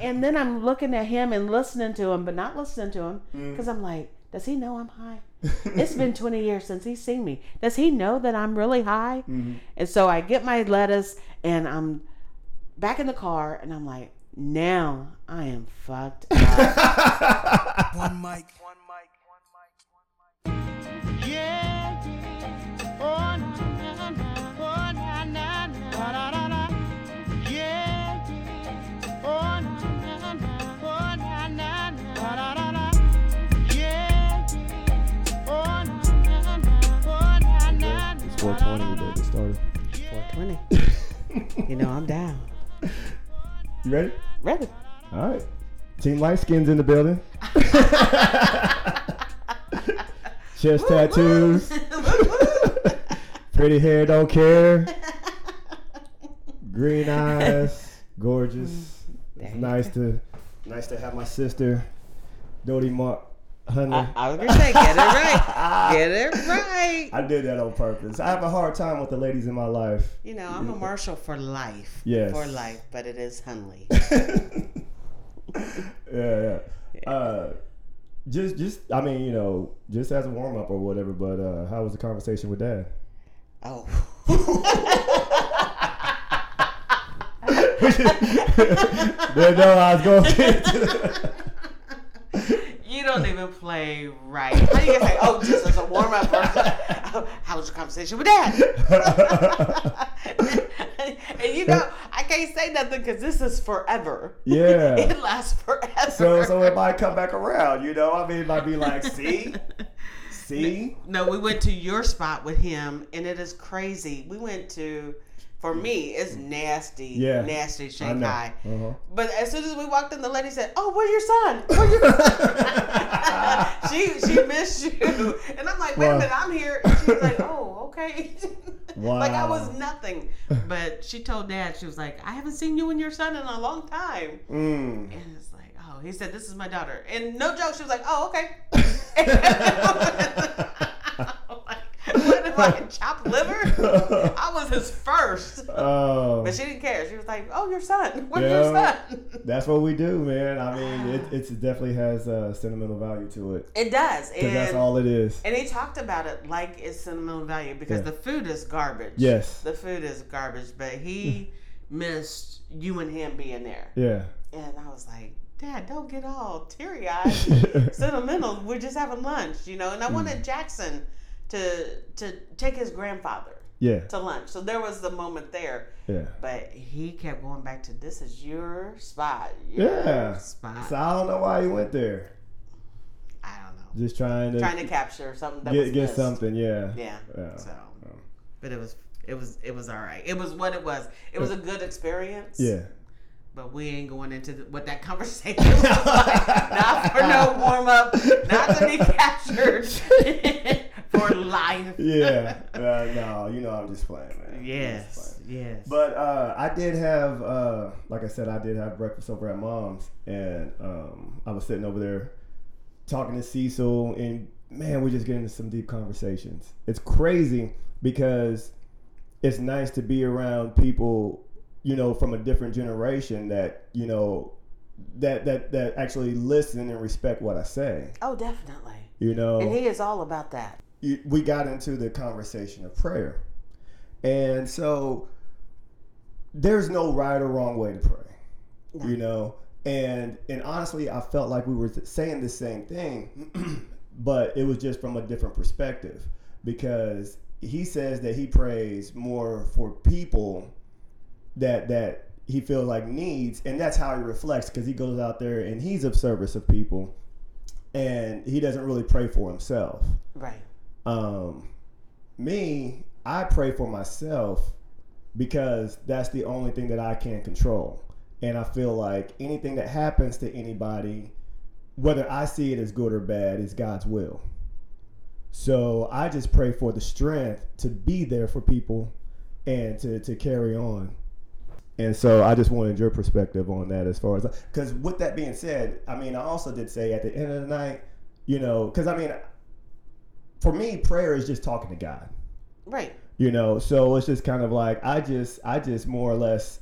and then I'm looking at him and listening to him, but not listening to him Mm. because I'm like, does he know I'm high? it's been 20 years since he's seen me. Does he know that I'm really high? Mm-hmm. And so I get my lettuce and I'm back in the car and I'm like, now I am fucked up. One mic. 420. you know, I'm down. You ready? Ready? All right. Team Light Skins in the building. Chest tattoos. Pretty hair, don't care. Green eyes, gorgeous. Mm. It's nice to, nice to have my sister, Dodie Mark Hunley. I, I was to say, get it right. Get it right. I did that on purpose. I have a hard time with the ladies in my life. You know, I'm a marshal for life. Yes. For life, but it is Hunley. yeah, yeah. Uh, just, just, I mean, you know, just as a warm up or whatever. But uh, how was the conversation with Dad? Oh. Didn't know I was going to. You don't even play right. How do you say, oh, just as a warm up? Oh, how was your conversation with dad? and you know, I can't say nothing because this is forever. Yeah. It lasts forever. So, so it might come back around, you know. I mean, it might be like, see, see, No, we went to your spot with him, and it is crazy. We went to, for me, it's nasty, Yeah. nasty. Shanghai. Uh-huh. But as soon as we walked in, the lady said, "Oh, where's your son? Where's your son?" she she missed you, and I'm like, "Wait Wow. a minute, I'm here." And she was like, "Oh, okay." wow. like I was nothing. But she told Dad, she was like, "I haven't seen you and your son in a long time." Mm. And it's like, oh, he said, "This is my daughter," and no joke, she was like, "Oh, okay." Like, what if I chop liver? I was his first. Oh, But she didn't care. She was like, "Oh, your son. Where's Yeah. your son?" that's what we do, man. I mean, it, it definitely has uh, sentimental value to it It does, because that's all it is. and he talked about it like it's sentimental value because Yeah. the food is garbage. Yes. the food is garbage, but he missed you and him being there, Yeah. and I was like, "Dad, don't get all teary eyed, sentimental. We're just having lunch, you know." And I wanted Jackson to to take his grandfather Yeah. to lunch, so there was the moment there. Yeah. But he kept going back to this is your spot, your Yeah. spot. So I don't know why he went there. I don't know. Just trying to trying to capture something that get get something. Yeah. Yeah. Yeah. So, but it was it was it was all right. It was what it was. It was a uh, good experience. Yeah. But we ain't going into the, what that conversation was like. not for no warm up. Not to be captured for life. Yeah. Uh, no, you know I'm just playing, man. I'm just Yes. playing. Yes. But uh, I did have, uh, like I said, I did have breakfast over at mom's, and um, I was sitting over there talking to Cecil, and man, we're just getting into some deep conversations. It's crazy because it's nice to be around people, you know, from a different generation that you know that that that actually listen and respect what I say. oh, definitely. You know, And he is all about that. You- we got into the conversation of prayer. And so there's no right or wrong way to pray. You know, and and honestly, I felt like we were saying the same thing, but it was just from a different perspective because he says that he prays more for people that that he feels like needs and that's how he reflects because he goes out there and he's of service of people and he doesn't really pray for himself Right. Um, me, I pray for myself because that's the only thing that I can control. And I feel like anything that happens to anybody, whether I see it as good or bad, is God's will. So I just pray for the strength to be there for people and to, to carry on. And so I just wanted your perspective on that as far as because with that being said, I mean I also did say at the end of the night, you know, because I mean for me, prayer is just talking to God. Right. You know, so it's just kind of like I just I just more or less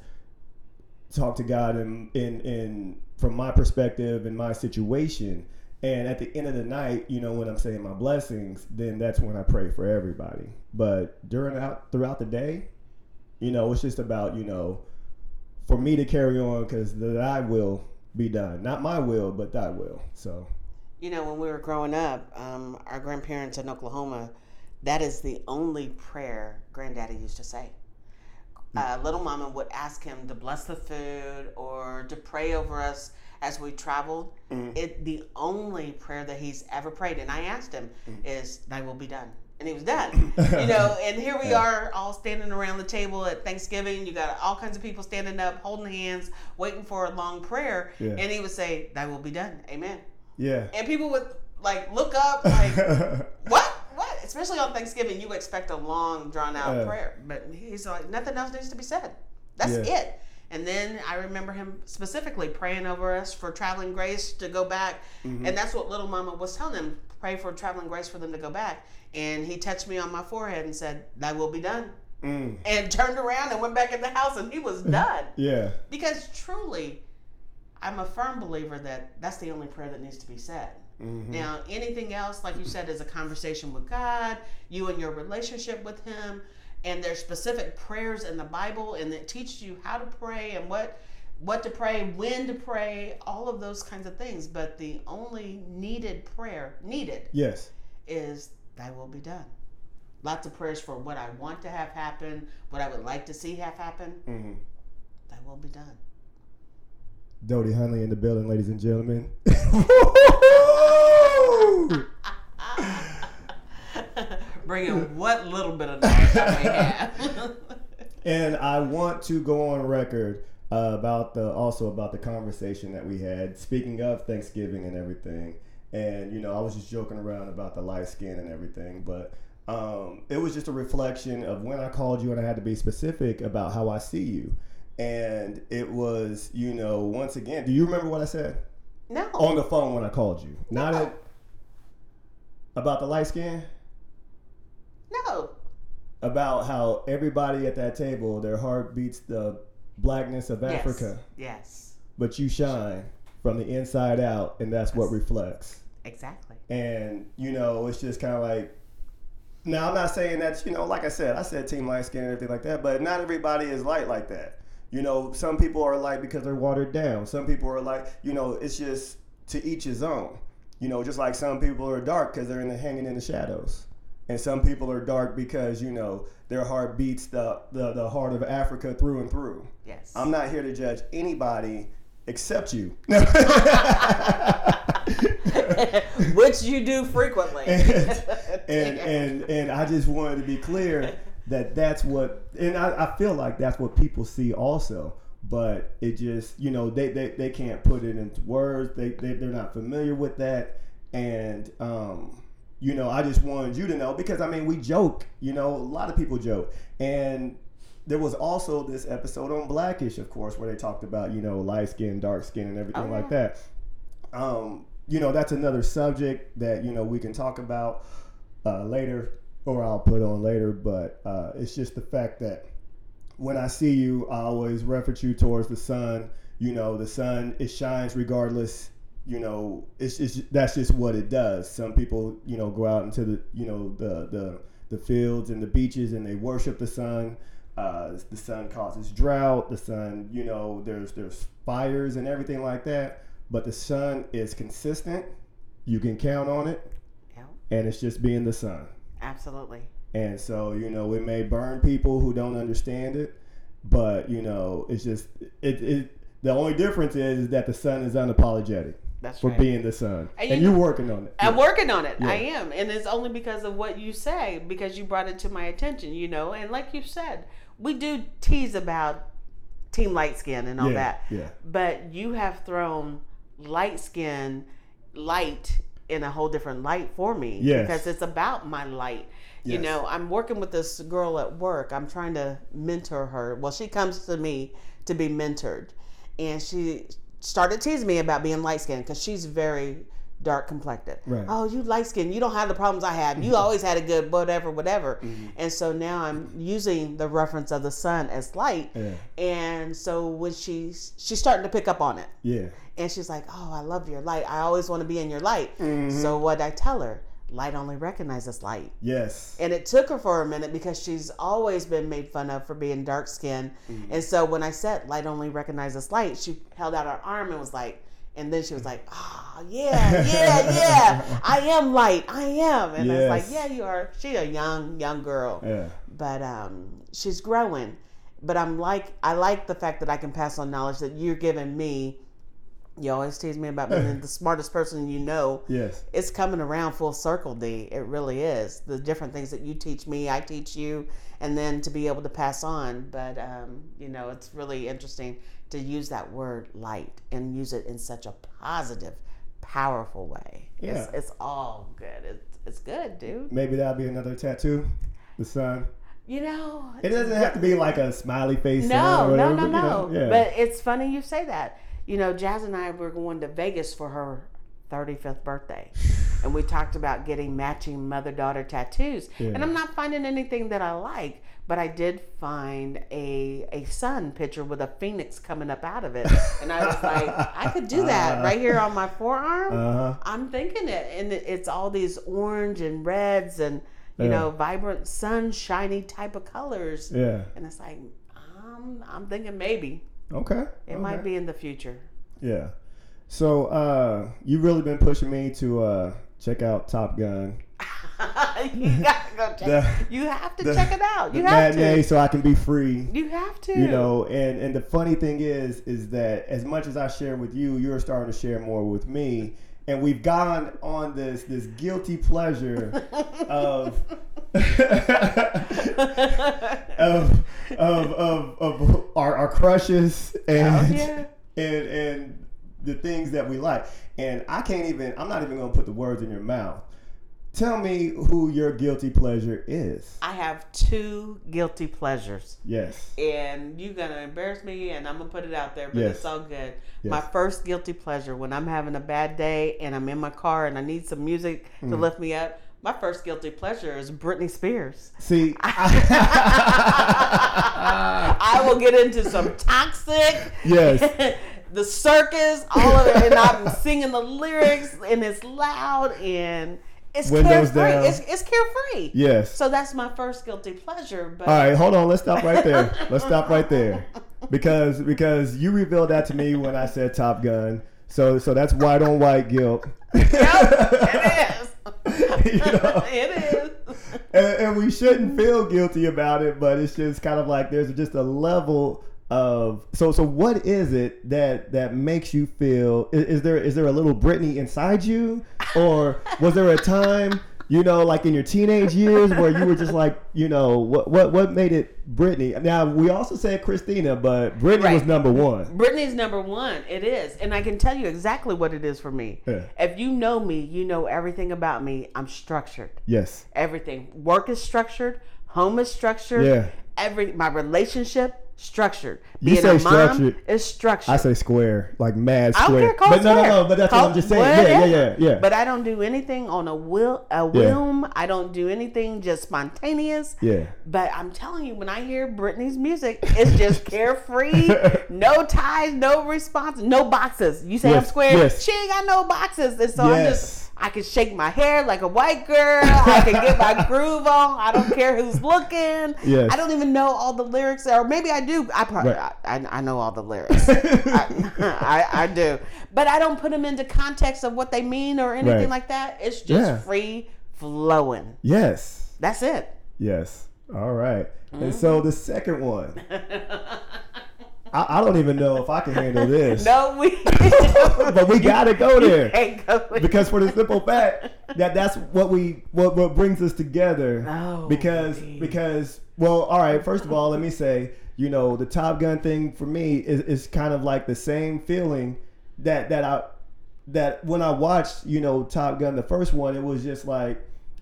talk to God in in in from my perspective and my situation. And at the end of the night, you know, when I'm saying my blessings, then that's when I pray for everybody. But during out throughout the day, you know, it's just about you know, for me to carry on because that I will be done, not my will, but thy will. So You know, when we were growing up, um, our grandparents in Oklahoma, that is the only prayer Granddaddy used to say. Uh, little Mama would ask him to bless the food or to pray over us as we traveled. It the only prayer that he's ever prayed, and I asked him, is "Thy will be done," and he was done. you know, and here we are, all standing around the table at Thanksgiving. You got all kinds of people standing up, holding hands, waiting for a long prayer, Yeah. and he would say, "Thy will be done." Amen yeah. and people would like look up like what what especially on thanksgiving you expect a long drawn out Yeah. prayer but he's like nothing else needs to be said that's Yeah. it and then i remember him specifically praying over us for traveling grace to go back Mm-hmm. and that's what little mama was telling him pray for traveling grace for them to go back and he touched me on my forehead and said That will be done Mm, and turned around and went back in the house and he was done yeah. because truly i'm a firm believer that that's the only prayer that needs to be said. Mhm. now anything else like you said is a conversation with god you and your relationship with him and there's specific prayers in the bible and it teaches you how to pray and what what to pray when to pray all of those kinds of things. But the only needed prayer needed Yes. is thy will be done. Lots of prayers for what i want to have happen what i would like to see have happen. Hmm thy will be done Dodie Hunley in the building, ladies and gentlemen. Bringing what little bit of knowledge may have. and I want to go on record uh, about the also about the conversation that we had. Speaking of Thanksgiving and everything, and you know, I was just joking around about the light skin and everything, but um, it was just a reflection of when I called you and I had to be specific about how I see you. And it was, you know, once again, do you remember what I said no. on the phone when I called you? Not at, about the light skin. no. about how everybody at that table, their heart beats the blackness of Yes. Africa, Yes. but you shine from the inside out, and that's what reflects. Exactly. And you know, it's just kind of like. Now, I'm not saying that you know, like I said, I said team light skin and everything like that, but not everybody is light like that. You know, some people are light because they're watered down. Some people are like, you know, it's just to each his own. You know, just like some people are dark because they're in the hanging in the shadows, and some people are dark because you know their heart beats the the, the heart of Africa through and through. Yes. I'm not here to judge anybody except you. Which you do frequently. and, and and and I just wanted to be clear that that's what, and I, I feel like that's what people see also. But it just, you know, they, they, they can't put it into words. They, they they're not familiar with that, and um, you know, I just wanted you to know because I mean, we joke. You know, a lot of people joke, and there was also this episode on Blackish, of course, where they talked about you know light skin, dark skin, and everything Oh, like that. Um, you know, that's another subject that you know we can talk about uh, later, or I'll put on later. But uh, it's just the fact that when I see you, I always reference you towards the sun. You know, the sun it shines regardless. You know, it's, it's that's just what it does. Some people, you know, go out into the you know the the the fields and the beaches and they worship the sun. Uh, the sun causes drought. The sun, you know, there's there's fires and everything like that. But the sun is consistent. You can count on it, yeah, and it's just being the sun. Absolutely. And so, you know, it may burn people who don't understand it, but you know, it's just it. it the only difference is, that the sun is unapologetic That's for right. being the sun, And and, you you're working on it. I'm Yeah. working on it. I am. And it's only because of what you say, because you brought it to my attention, you know. And like you said, we do tease about team light skin and all Yeah, that. yeah. But you have thrown light skin light in a whole different light for me. Yes. Because it's about my light. You know, I'm working with this girl at work. I'm trying to mentor her. Well, she comes to me to be mentored. And she started teasing me about being light skinned because she's very dark complected. Right. Oh, you light skin. You don't have the problems I have. You always had a good whatever, whatever. Mm-hmm. And so now I'm using the reference of the sun as light. Yeah. And so when she's she's starting to pick up on it. Yeah. And she's like, "Oh, I love your light. I always want to be in your light." Mm-hmm. So what I tell her, light only recognizes light. Yes. And it took her for a minute because she's always been made fun of for being dark skinned. Mm-hmm. And so when I said light only recognizes light, she held out her arm and was like, and then she was like, oh, yeah, yeah, yeah. I am light. I am. And I was like, yeah, you are. She a young, young girl. Yeah. But um, she's growing. But I'm like, I like the fact that I can pass on knowledge that you're giving me. You always tease me about being the smartest person you know Yes. it's coming around full circle d it really is the different things that you teach me i teach you and then to be able to pass on but um, you know it's really interesting to use that word light and use it in such a positive powerful way it's, Yeah. it's all good it's, it's good dude Maybe that'll be another tattoo. The sun. you know It doesn't have to be like a smiley face. no, or no, whatever, no, but, no. know, yeah. But it's funny you say that. You know, Jazz and I were going to Vegas for her 35th birthday. And we talked about getting matching mother daughter tattoos. Yeah. And I'm not finding anything that I like, but I did find a a sun picture with a phoenix coming up out of it. And I was like, I could do that right here on my forearm. Uh-huh. I'm thinking it. And it's all these orange and reds and, you Yeah. know, vibrant sunshiny type of colors. Yeah. And it's like, um, I'm thinking maybe Okay. it okay. might be in the future. Yeah. So uh you've really been pushing me to uh check out Top Gun. you gotta go check. The- you have to the- check it out. You have matinee to. so I can be free. You have to. You know, and and the funny thing is is that as much as I share with you, you're starting to share more with me. And we've gone on this this guilty pleasure of of, of, of, of our, our crushes and, Oh, yeah. and and the things that we like. And I can't even I'm not even gonna put the words in your mouth. Tell me who your guilty pleasure is. I have two guilty pleasures. Yes. And you're gonna embarrass me, and I'm gonna put it out there, but Yes. it's all good. Yes. My first guilty pleasure when I'm having a bad day and I'm in my car and I need some music to Mm. lift me up. My first guilty pleasure is Britney Spears. See, I will get into some toxic. Yes. the circus, all of it, and I'm singing the lyrics, and it's loud and it's Windows carefree. down. It's, it's carefree. yes. So that's my first guilty pleasure. But All right, hold on. Let's stop right there. Let's stop right there, because because you revealed that to me when I said Top Gun. So so that's white on white guilt. Yep, it is. You know? it is. and, and we shouldn't feel guilty about it, but it's just kind of like there's just a level of so so what is it that that makes you feel is, is there is there a little Britney inside you or was there a time you know like in your teenage years where you were just like you know what what what made it Britney now we also said Christina but Britney was number one Britney's number one. It is. And I can tell you exactly what it is for me. Yeah. If you know me, you know everything about me. I'm structured. yes everything. Work is structured. Home is structured. Yeah. Every my relationship structured. You Being say a mom structured. is structured. I say square like mad square. I don't square care. Call but it no no no but that's Call what I'm just saying yeah yeah yeah yeah But I don't do anything on a will a whim. I don't do anything just spontaneous. yeah But I'm telling you, when I hear Britney's music, it's just carefree, no ties, no response, no boxes. You say I'm square, yes. she ain't got no boxes, and so I'm just, I can shake my hair like a white girl. I can get my groove on. I don't care who's looking. Yes. I don't even know all the lyrics, or maybe I do. I probably, Right. I, I, know all the lyrics. I, I, I do, but I don't put them into context of what they mean or anything Right. like that. It's just Yeah. free flowing. yes That's it. Yes. All right. And Mm-hmm. so the second one, I, I don't even know if I can handle this. No, we. But we gotta go there go because for the simple fact that that's what we what what brings us together. Oh, because because well, all right. First of all, let me say, you know, the Top Gun thing for me is, is kind of like the same feeling that that I that when I watched, you know, Top Gun, the first one, it was just like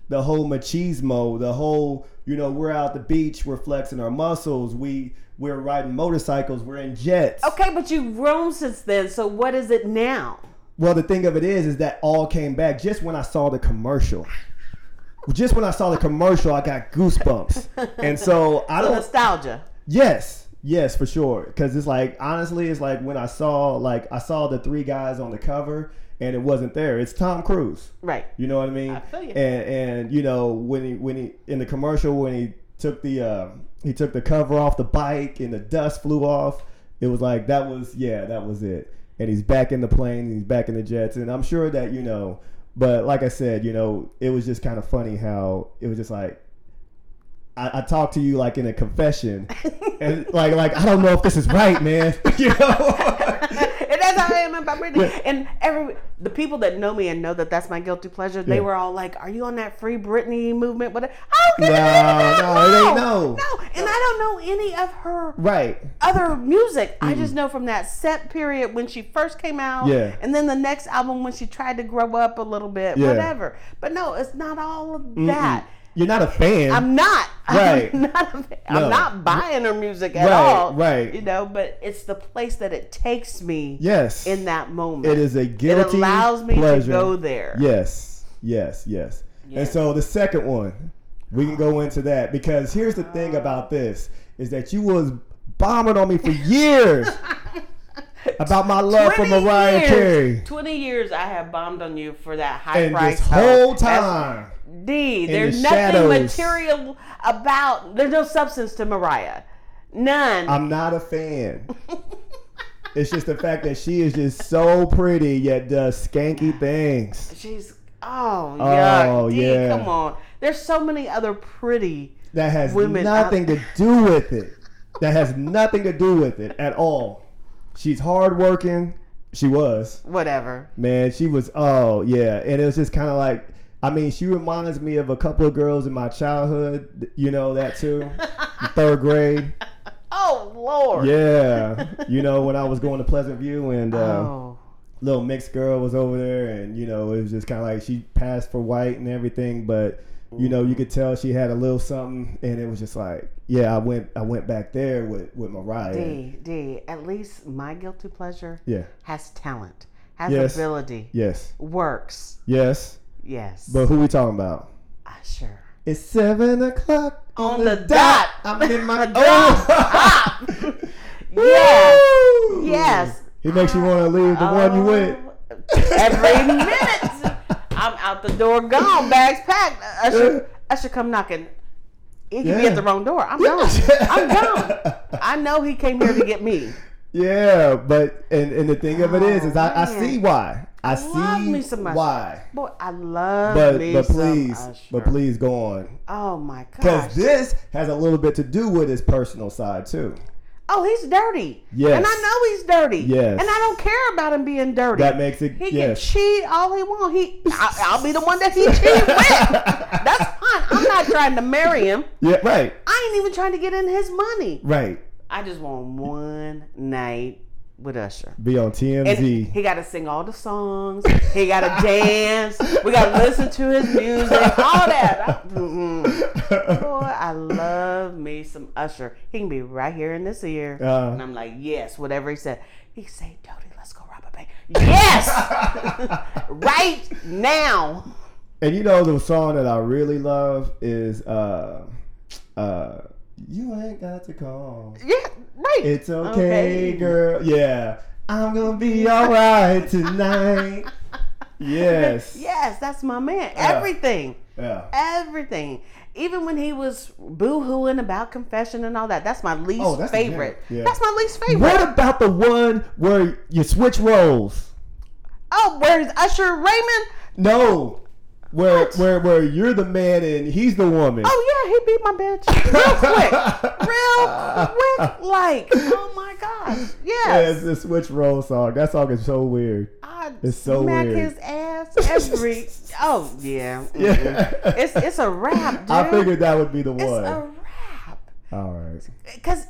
the whole machismo, the whole, you know, we're out the beach, we're flexing our muscles, we we're riding motorcycles, we're in jets. Okay, but you've grown since then. So what is it now? Well, the thing of it is, is that all came back just when I saw the commercial. Just when I saw the commercial, I got goosebumps, and so I don't. nostalgia. Yes, yes, for sure. Because it's like honestly, it's like when I saw like I saw the three guys on the cover, and it wasn't there. It's Tom Cruise. Right. You know what I mean? I feel you. And and you know when he when he in the commercial when he took the uh, he took the cover off the bike and the dust flew off. It was like that was yeah that was it. And he's back in the plane. He's back in the jets. And I'm sure that you know. But like I said, you know, it was just kind of funny how it was just like. I, I talked to you like in a confession, and like like I don't know if this is right, man. you know, and that's how I am about Britney. And every the people that know me and know that that's my guilty pleasure, they Yeah. were all like, "Are you on that free Britney movement?" But I don't give No, no, it ain't no. no. And I don't know any of her right? other music. I just mm. know from that set period when she first came out, Yeah. and then the next album when she tried to grow up a little bit, Yeah. whatever. But no, it's not all of that. You're not a fan. I'm not. Right. I'm not. a fan. No. I'm not buying her music at Right, all. right. You know, but it's the place that it takes me. yes. In that moment, It is a guilty It allows me pleasure. to go there. Yes, yes, yes. Yeah. And so the second one, we can go into that because here's the thing about this is that you was bombing on me for years about my love for Mariah years, Carey. Twenty years I have bombed on you for that high And price. this whole time, D, in there's the nothing shadows. material about. There's no substance to Mariah. None. I'm not a fan. it's just the fact that she is just so pretty yet does skanky things. She's oh, Oh. D, yeah. come on. There's so many other pretty. That has Women nothing out- to do with it. That has nothing to do with it at all. She's hardworking. She was. Whatever. Man, she was. Oh, yeah. And it was just kind of like, I mean, she reminds me of a couple of girls in my childhood. You know that too? Third grade. Oh Lord. Yeah. You know, when I was going to Pleasant View and uh, Oh. little mixed girl was over there, and, you know, it was just kind of like she passed for white and everything, but. You know, you could tell she had a little something, and it was just like, yeah, I went, I went back there with with Mariah. D D. At least my guilty pleasure Yeah. has talent, has Yes. ability, Yes. works. Yes. Yes. But who we talking about? Ah, sure. It's seven o'clock On the dot. I'm in my Dot. oh. Yes. Woo! Yes. He makes you want to leave the one you with. Oh, Every minute. I'm out the door, gone, bags packed. Usher, Usher come knocking. He could be at the wrong door. I'm gone. I'm gone. I know he came here to get me. Yeah, but and, and the thing of it is, is I, I oh, see why. I, love see me some Usher. why. Boy, I love But me but some please, Usher. but please go on. Oh my gosh. Because this has a little bit to do with his personal side too. Oh, he's dirty. Yes. And I know he's dirty. Yes. And I don't care about him being dirty. That makes it He yes. can cheat all he want. He, I, I'll be the one that he cheat with. That's fine. I'm not trying to marry him. yeah, right, I ain't even trying to get in his money. right. I just want one night with Usher. Be on And TMZ. he got to sing all the songs. He got to dance. We got to listen to his music. All that. I-. Boy, I love me some Usher. He can be right here in this ear. Uh. and I'm like, yes, whatever he said. He say, Dodie, let's go rob a bank. Yes! right now. And you know the song that I really love is uh uh You Ain't Got to Call. Yeah, right. It's okay, girl. Yeah. I'm gonna be alright tonight. Yes. Yes, that's my man. Yeah. Everything. Yeah. Everything. Even when he was boo hooing about confession and all that. That's my least Oh, that's favorite. Yeah. That's my least favorite. What about the one where you switch roles? Oh, where's Usher Raymond? No. Where What? where where you're the man and he's the woman. Oh yeah, he beat my bitch real quick, real quick. Like, oh my gosh, Yeah, it's yes. the switch role song. That song is so weird. I it's so smack weird. his ass every. Oh yeah, mm-mm. Yeah. Mm-hmm. It's it's a rap, dude. I figured that would be the it's one. a rap. All right. Because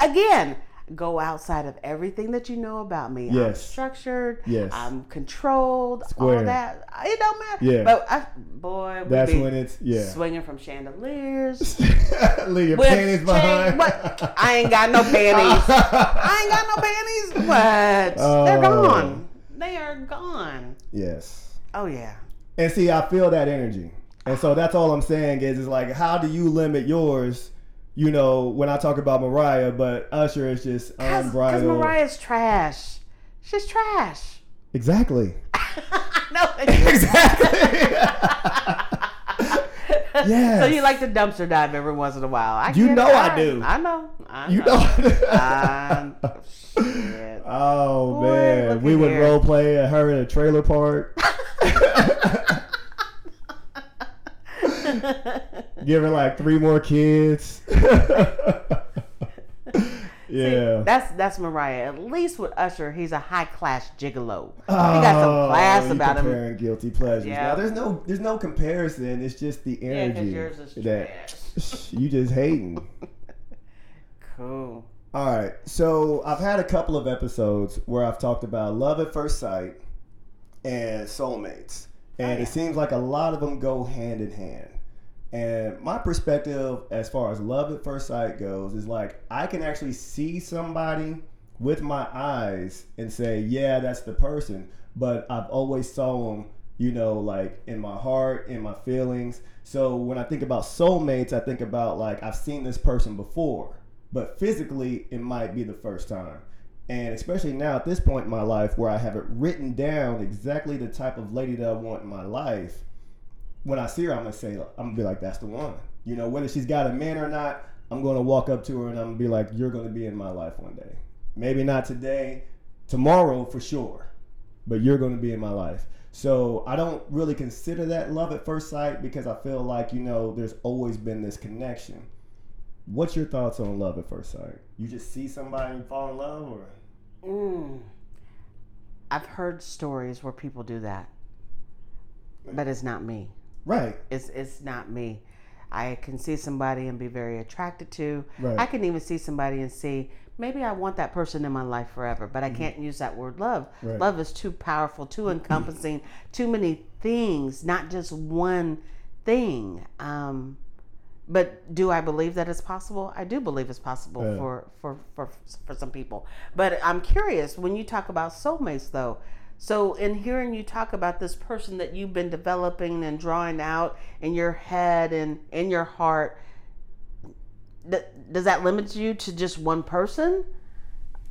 again, go outside of everything that you know about me. I'm structured. Yes. I'm controlled. Square. All that. It don't matter. Yeah. But I, boy, That's when it's yeah. swinging from chandeliers. Leave your panties behind. What? I ain't got no panties. I ain't got no panties. What? They're Oh. gone. they are gone. Yes. Oh yeah. And see, I feel that energy. And so that's all I'm saying is, is like, how do you limit yours? You know, when I talk about Mariah, but Usher is just Because unbridled. Mariah's trash. She's trash. Exactly. no. exactly. yes. So you like to dumpster dive every once in a while. I You know. I do. I know. I You know. know. Um, oh Boy, man, we would here. role play her in a trailer park. Give her like three more kids. yeah. That's that's Mariah. At least with Usher, he's a high class gigolo. he got some oh, class Oh, you about him. comparing guilty pleasures. Yeah. Now there's no there's no comparison. It's just the energy is that trash. you just hating. Cool. All right. So I've had a couple of episodes where I've talked about love at first sight and soulmates. And Oh, yeah. it seems like a lot of them go hand in hand. And my perspective as far as love at first sight goes is like I can actually see somebody with my eyes and say, yeah, that's the person. But I've always saw them, you know, like in my heart, in my feelings. So when I think about soulmates, I think about like I've seen this person before, but physically it might be the first time. And especially now at this point in my life where I have it written down exactly the type of lady that I want in my life, when I see her, I'm gonna say, I'm gonna be like, that's the one. You know, whether she's got a man or not, I'm gonna walk up to her and I'm gonna be like, you're gonna be in my life one day. Maybe not today, tomorrow for sure, but you're gonna be in my life. So I don't really consider that love at first sight because I feel like, you know, there's always been this connection. What's your thoughts on love at first sight? You just see somebody and fall in love or? Mm. I've heard stories where people do that, but it's not me. Right. It's it's not me. I can see somebody and be very attracted to. Right. I can even see somebody and see maybe I want that person in my life forever, but I can't use that word love. Mm-hmm. Right. Love is too powerful, too encompassing, too many things, not just one thing. Um, but do I believe that it's possible? I do believe it's possible Yeah. for, for, for, for some people. But I'm curious when you talk about soulmates, though. So, in hearing you talk about this person that you've been developing and drawing out in your head and in your heart, th- does that limit you to just one person?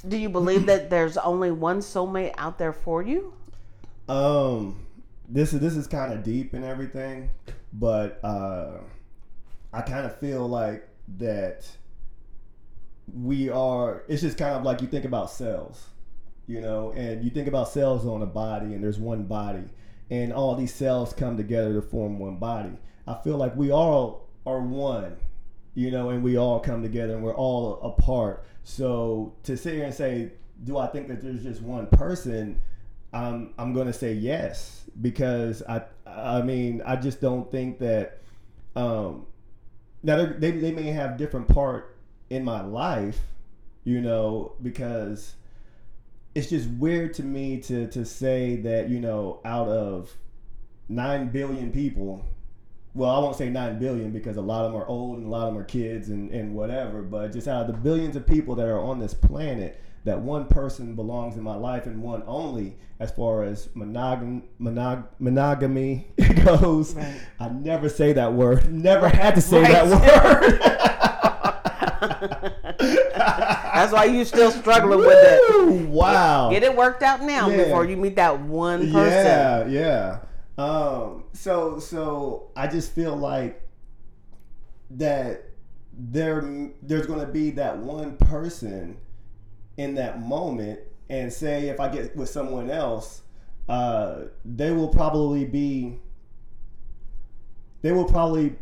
Do you believe that there's only one soulmate out there for you? Um, this is this is kind of deep and everything, but uh, I kind of feel like that we are. It's just kind of like you think about cells, you know, and you think about cells on a body, and there's one body, and all these cells come together to form one body. I feel like we all are one, you know, and we all come together and we're all a part. So to sit here and say, do I think that there's just one person? I'm I'm gonna say yes because I I mean I just don't think that um now they they may have different part in my life, you know, because it's just weird to me to to say that you know out of nine billion people well, I won't say 9 billion because a lot of them are old and a lot of them are kids and, and whatever, but just out of the billions of people that are on this planet, that one person belongs in my life and one only as far as monogam, monog, monogamy goes. Right. I never say that word. Never had to say Right. that word. That's why you still struggling with it. Wow. Get it worked out now Yeah. before you meet that one person. Yeah, yeah. Um, so so I just feel like that there there's going to be that one person in that moment, and say if I get with someone else, uh, they will probably be they will probably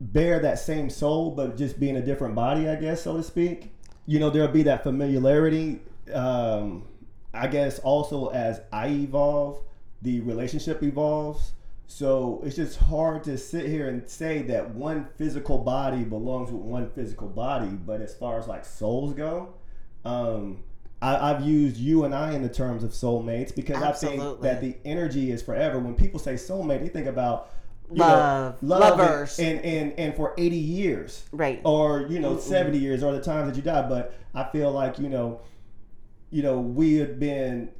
bear that same soul, but just be in a different body, I guess, so to speak. You know, there'll be that familiarity. Um, I guess also as I evolve, the relationship evolves. So it's just hard to sit here and say that one physical body belongs with one physical body. But as far as like souls go, um, I, I've used you and I in the terms of soulmates because I think that the energy is forever. When people say soulmate, they think about Love, know, love lovers. and, and and for 80 years Right. or you know 70 years or the times that you die but i feel like you know you know we had been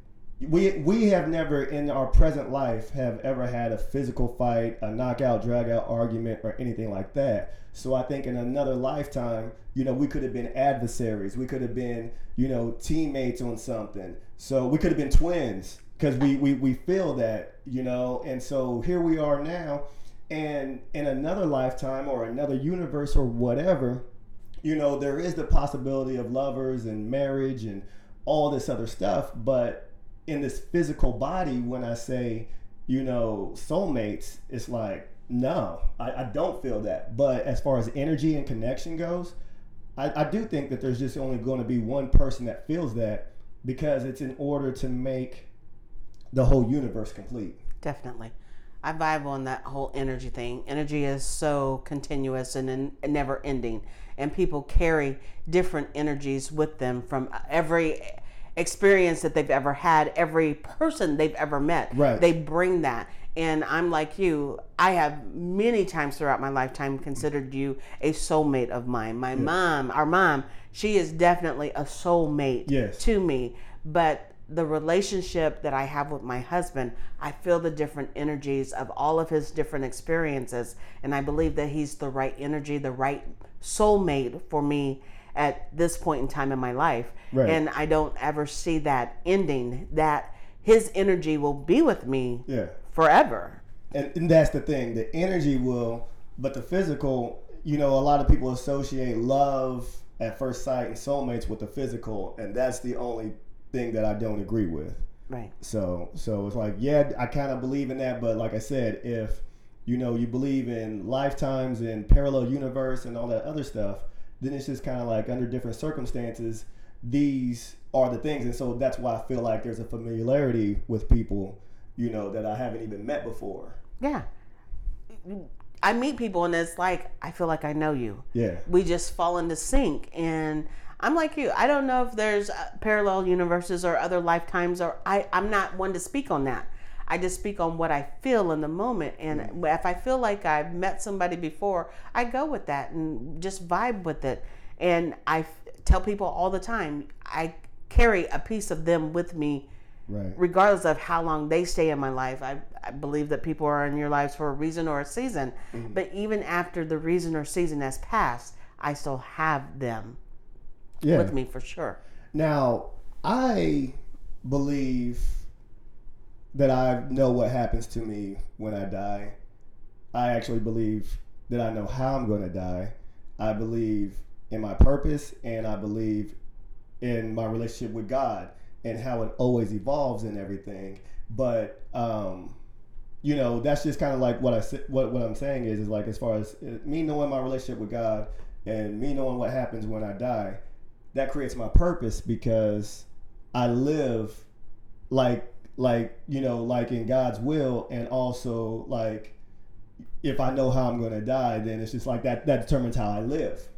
we we have never in our present life have ever had a physical fight, a knockout, drag out argument, or anything like that. So I think in another lifetime, you know, we could have been adversaries. We could have been, you know, teammates on something. So we could have been twins because we, we we feel that, you know. And so here we are now, and in another lifetime or another universe or whatever, you know, there is the possibility of lovers and marriage and all this other stuff, but in this physical body, when I say, you know, soulmates, it's like, no, I, I don't feel that. But as far as energy and connection goes, I, I do think that there's just only going to be one person that feels that because it's in order to make the whole universe complete. Definitely. I vibe on that whole energy thing. Energy is so continuous and, never ending. And people carry different energies with them from every experience that they've ever had, every person they've ever met. Right. They bring that. And I'm like you, I have many times throughout my lifetime considered you a soulmate of mine. My mom, our mom, she is definitely a soulmate Yes. to me. But the relationship that I have with my husband, I feel the different energies of all of his different experiences. And I believe that he's the right energy, the right soulmate for me at this point in time in my life. Right. And I don't ever see that ending, that his energy will be with me Yeah. forever. and, and that's the thing the energy will but the physical you know a lot of people associate love at first sight and soulmates with the physical and that's the only thing that i don't agree with Right. so so it's like yeah i kind of believe in that but like i said if you know you believe in lifetimes and parallel universe and all that other stuff then it's just kind of like under different circumstances these are the things and so that's why i feel like there's a familiarity with people you know that i haven't even met before Yeah. I meet people and it's like, I feel like I know you. yeah we just fall into sync and i'm like you. I don't know if there's uh, parallel universes or other lifetimes or I, i'm not one to speak on that. I just speak on what i feel in the moment. And if i feel like i've met somebody before i go with that and just vibe with it. And i f- tell people all the time i carry a piece of them with me right. regardless of how long they stay in my life. I, I believe that people are in your lives for a reason or a season. But even after the reason or season has passed, I still have them yeah. with me for sure. now i believe that i know what happens to me when i die. I actually believe that i know how i'm going to die. I believe in my purpose and i believe in my relationship with god and how it always evolves and everything. But um you know that's just kind of like what i said what, what i'm saying is is like as far as uh, me knowing my relationship with god and me knowing what happens when i die that creates my purpose because I live like like you know like in God's will and also like if I know how I'm going to die then it's just like that that determines how I live.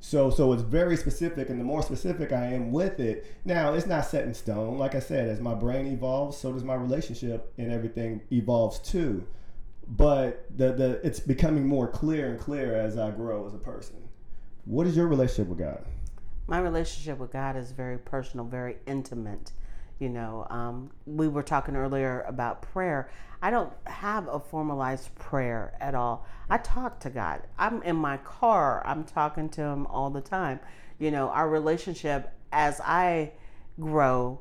So so it's very specific and the more specific I am with it, now it's not set in stone. Like I said, as my brain evolves, so does my relationship and everything evolves too. But the the it's becoming more clear and clear as I grow as a person. What is your relationship with God? My relationship with God is very personal, very intimate. You know, um, we were talking earlier about prayer. I don't have a formalized prayer at all. I talk to God. I'm in my car, I'm talking to Him all the time. You know, our relationship as I grow,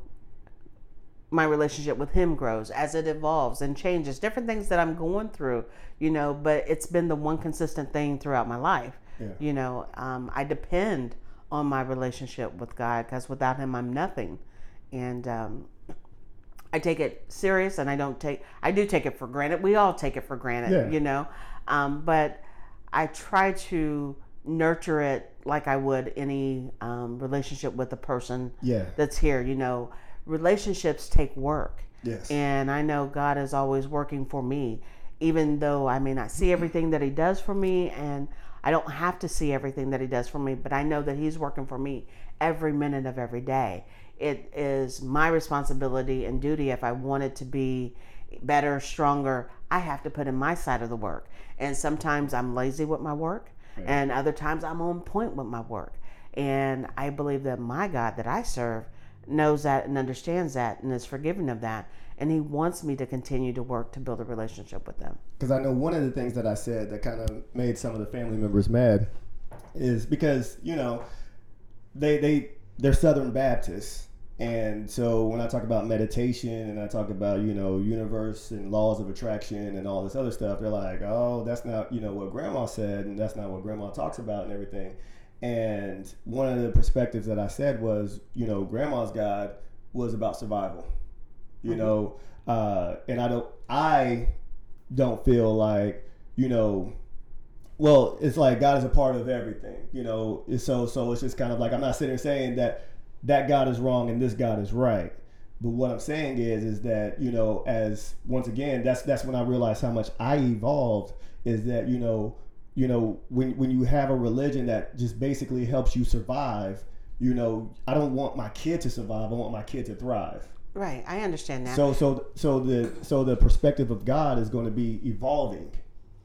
my relationship with him grows as it evolves and changes different things that i'm going through you know but it's been the one consistent thing throughout my life Yeah. you know um, i depend on my relationship with god because without him i'm nothing and um, i take it serious and i don't take i do take it for granted we all take it for granted Yeah. you know um, but i try to nurture it like i would any um, relationship with a person Yeah. that's here. You know, relationships take work. Yes. And I know God is always working for me, even though I may not see everything that He does for me, and I don't have to see everything that He does for me, but I know that He's working for me every minute of every day. It is my responsibility and duty if I want it to be better, stronger, I have to put in my side of the work. And sometimes I'm lazy with my work, and other times I'm on point with my work. And I believe that my God that I serve knows that and understands that and is forgiving of that. And he wants me to continue to work to build a relationship with them. because I know one of the things that I said that kind of made some of the family members mad is because you know they they they're Southern Baptists, and so when I talk about meditation and I talk about you know universe and laws of attraction and all this other stuff, they're like, oh, that's not you know what Grandma said, and that's not what Grandma talks about and everything. And one of the perspectives that I said was, you know, Grandma's God was about survival, you know, uh, and I don't I don't feel like you know well it's like god is a part of everything you know so so it's just kind of like i'm not sitting here saying that that god is wrong and this god is right. But what i'm saying is is that you know as once again that's that's when i realized how much i evolved is that you know you know when when you have a religion that just basically helps you survive you know i don't want my kid to survive i want my kid to thrive Right. I understand that. so so so the so the perspective of God is going to be evolving,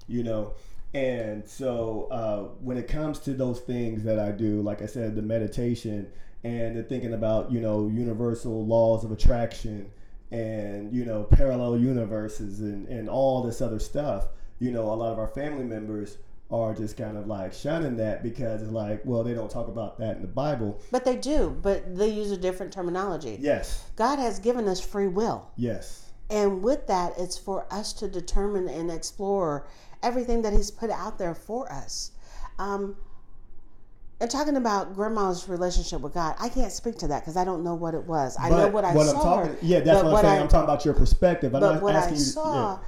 you know. And so uh, when it comes to those things that I do, like I said, the meditation and the thinking about you know universal laws of attraction and you know parallel universes and and all this other stuff, you know, a lot of our family members are just kind of like shunning that because it's like, well, they don't talk about that in the Bible. but they do, but they use a different terminology. Yes, God has given us free will. yes, And with that, it's for us to determine and explore everything that He's put out there for us. Um, and talking about grandma's relationship with God, I can't speak to that because I don't know what it was. I know what I what saw. I'm talking, yeah, that's but what I'm saying. I- I'm talking about your perspective. I'm but not what I asking you. saw,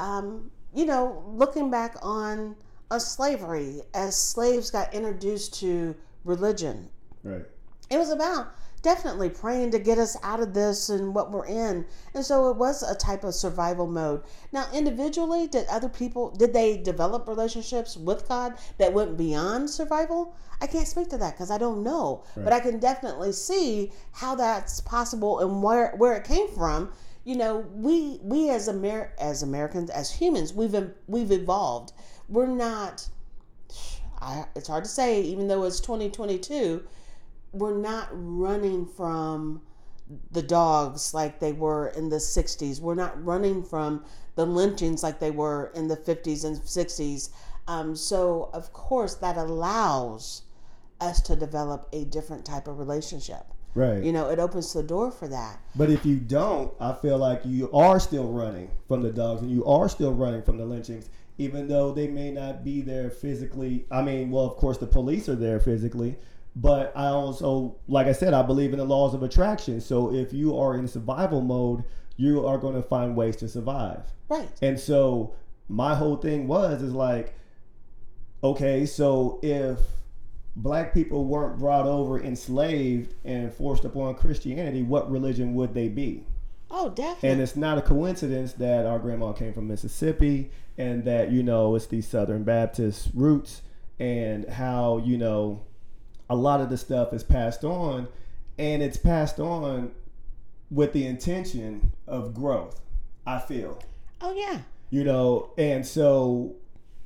um, you know, looking back on slavery as slaves got introduced to religion, right. it was about definitely praying to get us out of this and what we're in. And so it was a type of survival mode. Now individually did other people did they develop relationships with god that went beyond survival? I can't speak to that because i don't know. But i can definitely see how that's possible and where where it came from. You know we we as Amer- as americans as humans we've we've evolved we're not I, it's hard to say even though it's 2022 we're not running from the dogs like they were in the 60s. We're not running from the lynchings like they were in the 50s and 60s. Um, so, of course, that allows us to develop a different type of relationship. Right. You know, it opens the door for that. But if you don't, I feel like you are still running from the dogs and you are still running from the lynchings, even though they may not be there physically. I mean, well, of course, the police are there physically, but I also, like I said, I believe in the laws of attraction. So if you are in survival mode, you are going to find ways to survive. Right. And so my whole thing was is like, okay, so if black people weren't brought over enslaved and forced upon Christianity, what religion would they be? Oh, definitely. And it's not a coincidence that our grandma came from Mississippi and that, you know, it's these Southern Baptist roots and how, you know, a lot of the stuff is passed on and it's passed on with the intention of growth, I feel. Oh, yeah. you know and so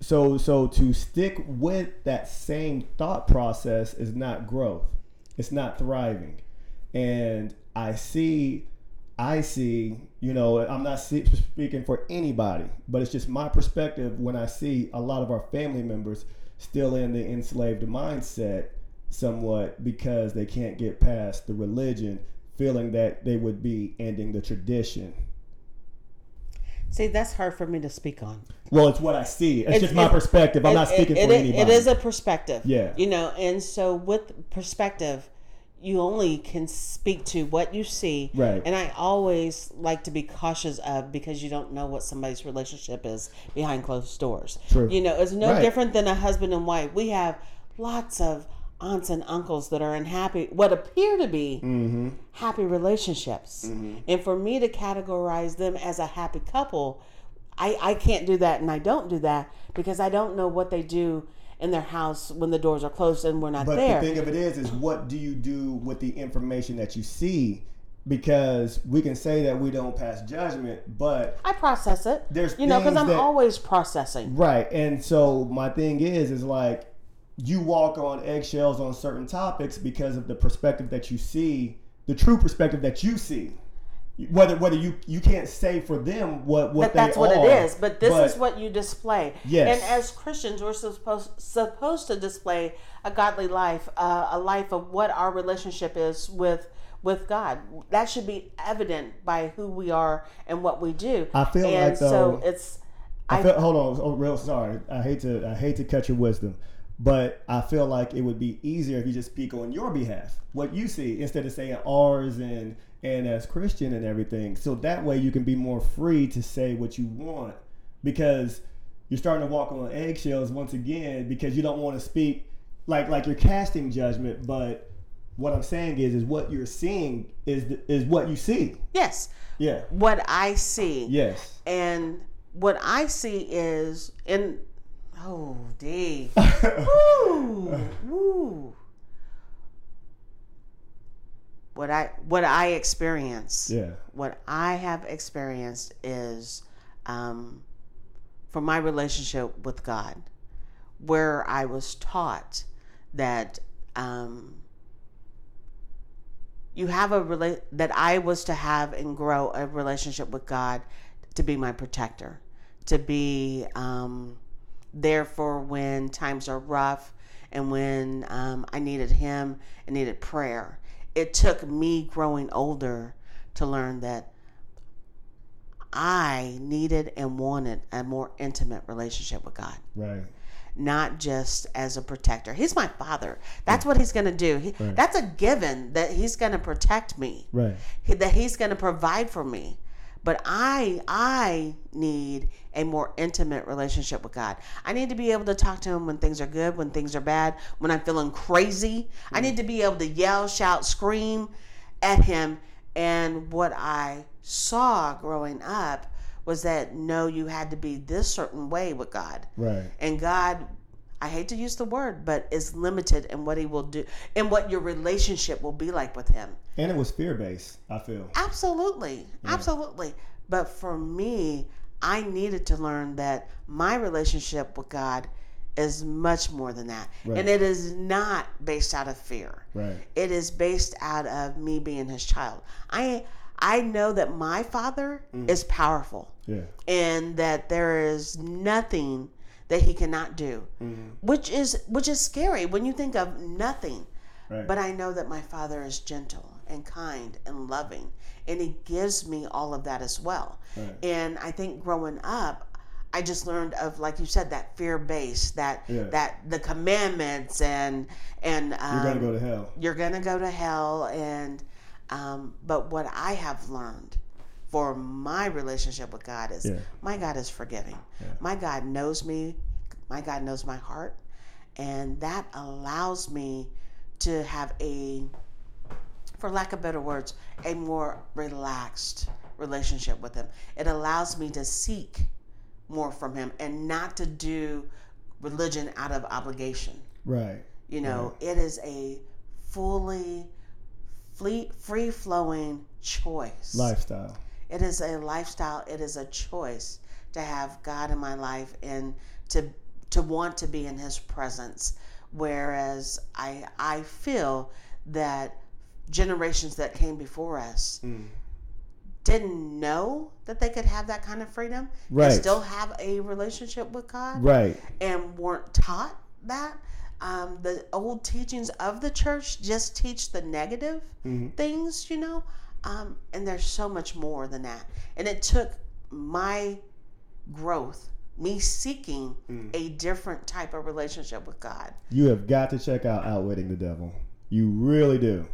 so so to stick with that same thought process is not growth. It's not thriving. And i see i see you know i'm not speaking for anybody but it's just my perspective when i see a lot of our family members still in the enslaved mindset somewhat because they can't get past the religion feeling that they would be ending the tradition See, that's hard for me to speak on. Well, it's what I see. It's, It's- just my it- perspective. I'm It- not speaking it- for anybody. It is a perspective. Yeah. You know, and so with perspective, you only can speak to what you see. Right. And I always like to be cautious of because you don't know what somebody's relationship is behind closed doors. True. You know, it's no Right. different than a husband and wife. We have lots of aunts and uncles that are in happy, what appear to be Mm-hmm. happy relationships. And for me to categorize them as a happy couple, I, I can't do that and I don't do that because I don't know what they do in their house when the doors are closed and we're not But there. But the thing of it is, is what do you do with the information that you see? Because we can say that we don't pass judgment, but I process it. There's you know, because I'm that- always processing. right. And so my thing is, is like you walk on eggshells on certain topics because of the perspective that you see the true perspective that you see. Whether whether you you can't say for them what what but that's what are, it is. But this is what you display. Yes. And as Christians, we're supposed supposed to display a godly life, uh, a life of what our relationship is with with God. That should be evident by who we are and what we do. I feel and like, so though- it's. I feel, hold on, oh, real sorry. I hate to I hate to cut your wisdom, but I feel like it would be easier if you just speak on your behalf, what you see, instead of saying ours and and as Christian and everything. So that way you can be more free to say what you want, because you're starting to walk on eggshells once again because you don't want to speak like like you're casting judgment, but what I'm saying is is what you're seeing is the, is what you see. yes, Yeah. what I see. Yes. And what I see is in. Oh, D. Woo, woo. What I what I experience. Yeah. What I have experienced is, um, for my relationship with God, where I was taught that um, you have a rela- that I was to have and grow a relationship with God to be my protector, to be um, there for when times are rough and when um, I needed Him and needed prayer. It took me growing older to learn that I needed and wanted a more intimate relationship with God Right. not just as a protector. He's my father. That's what he's going to do. He, Right. That's a given that he's going to protect me. Right. He- That he's going to provide for me. But I I need a more intimate relationship with God. I need to be able to talk to him when things are good, when things are bad, when I'm feeling crazy. I need to be able to yell, shout, scream at him. And what I saw growing up was that no, you had to be this certain way with God Right. and God I hate to use the word, but is limited in what he will do and what your relationship will be like with him. And it was fear based, I feel. Absolutely. Absolutely. But for me, I needed to learn that my relationship with God is much more than that. Right. And it is not based out of fear. Right. It is based out of me being his child. I I know that my father mm. is powerful Yeah. and that there is nothing that he cannot do Mm-hmm. which is which is scary when you think of nothing Right. but i know that my father is gentle and kind and loving and he gives me all of that as well Right. and i think growing up i just learned of like you said that fear base that Yeah. that the commandments and and um, You're gonna go to hell. you're gonna go to hell and um, but what i have learned for my relationship with god is Yeah. my god is forgiving Yeah. my god knows me my god knows my heart and that allows me to have a for lack of better words a more relaxed relationship with him it allows me to seek more from him and not to do religion out of obligation Right. you know, it is a fully fleet, free flowing choice. Lifestyle. It is a lifestyle. It is a choice to have God in my life and to to want to be in His presence. Whereas I I feel that generations that came before us Mm. didn't know that they could have that kind of freedom Right. and still have a relationship with God Right. and weren't taught that. Um, the old teachings of the church just teach the negative Mhm. things, you know, um, and there's so much more than that. And it took my growth, me seeking Mm. a different type of relationship with God. You have got to check out Outwitting the Devil. You really do.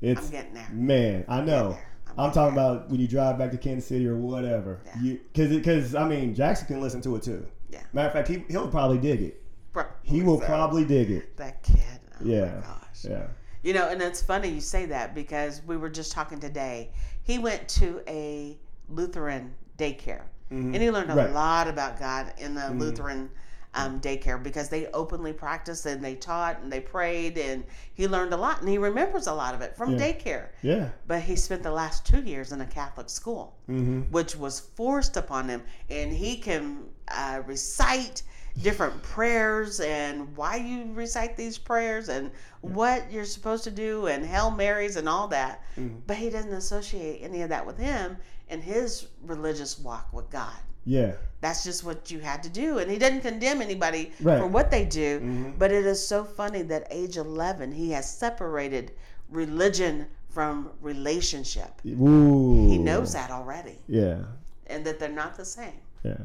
It's I'm getting there. man. I know. I'm I'm talking about when you drive back to Kansas City or whatever. Yeah. You because because I mean Jackson can listen to it too. Yeah. Matter of fact, he he'll probably dig it. Bro, He will so, probably dig it. That kid. Oh Yeah. Yeah. You know, and it's funny you say that because we were just talking today. He went to a Lutheran daycare, and he learned a Mm-hmm. Right. lot about God in the Lutheran um, daycare because they openly practiced and they taught and they prayed, and he learned a lot and he remembers a lot of it from Yeah. daycare. Yeah. But he spent the last two years in a Catholic school, Mm-hmm. which was forced upon him, and he can uh, recite different prayers and why you recite these prayers and what you're supposed to do and Hail Marys and all that. Mm-hmm. But he doesn't associate any of that with him and his religious walk with God. Yeah. That's just what you had to do. And he doesn't condemn anybody Right. for what they do. Mhm. But it is so funny that age 11, he has separated religion from relationship. Ooh. He knows that already Yeah. and that they're not the same. Yeah.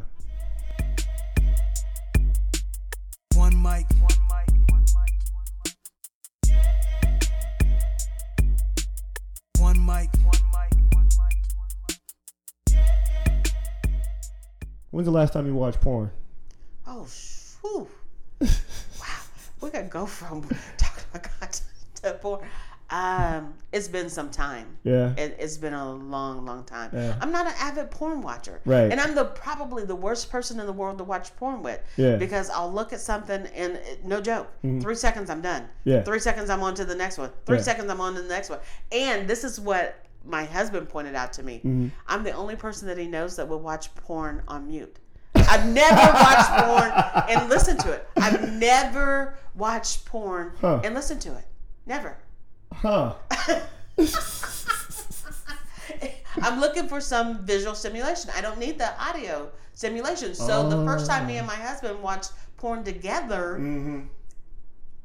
One mic, one mic, one mic, one mic. One mic, one mic, one mic, one mic. When's the last time you watched porn? Oh, whew. wow. We gotta go from talking about God to porn. Um, it's been some time. Yeah. It, it's been a long, long time. Yeah. I'm not an avid porn watcher, Right. And I'm the probably the worst person in the world to watch porn with, Yeah. Mm-hmm. Because I'll look at something and it, no joke, three seconds I'm done. Yeah. Three seconds I'm on to the next one. Three Yeah. seconds I'm on to the next one. And this is what my husband pointed out to me. Mm-hmm. I'm the only person that he knows that will watch porn on mute. I've never watched porn and listened to it. I've never watched porn Huh. and listened to it. Never. Huh. I'm looking for some visual stimulation. I don't need the audio stimulation. So the first time me and my husband watched porn together, Mm-hmm.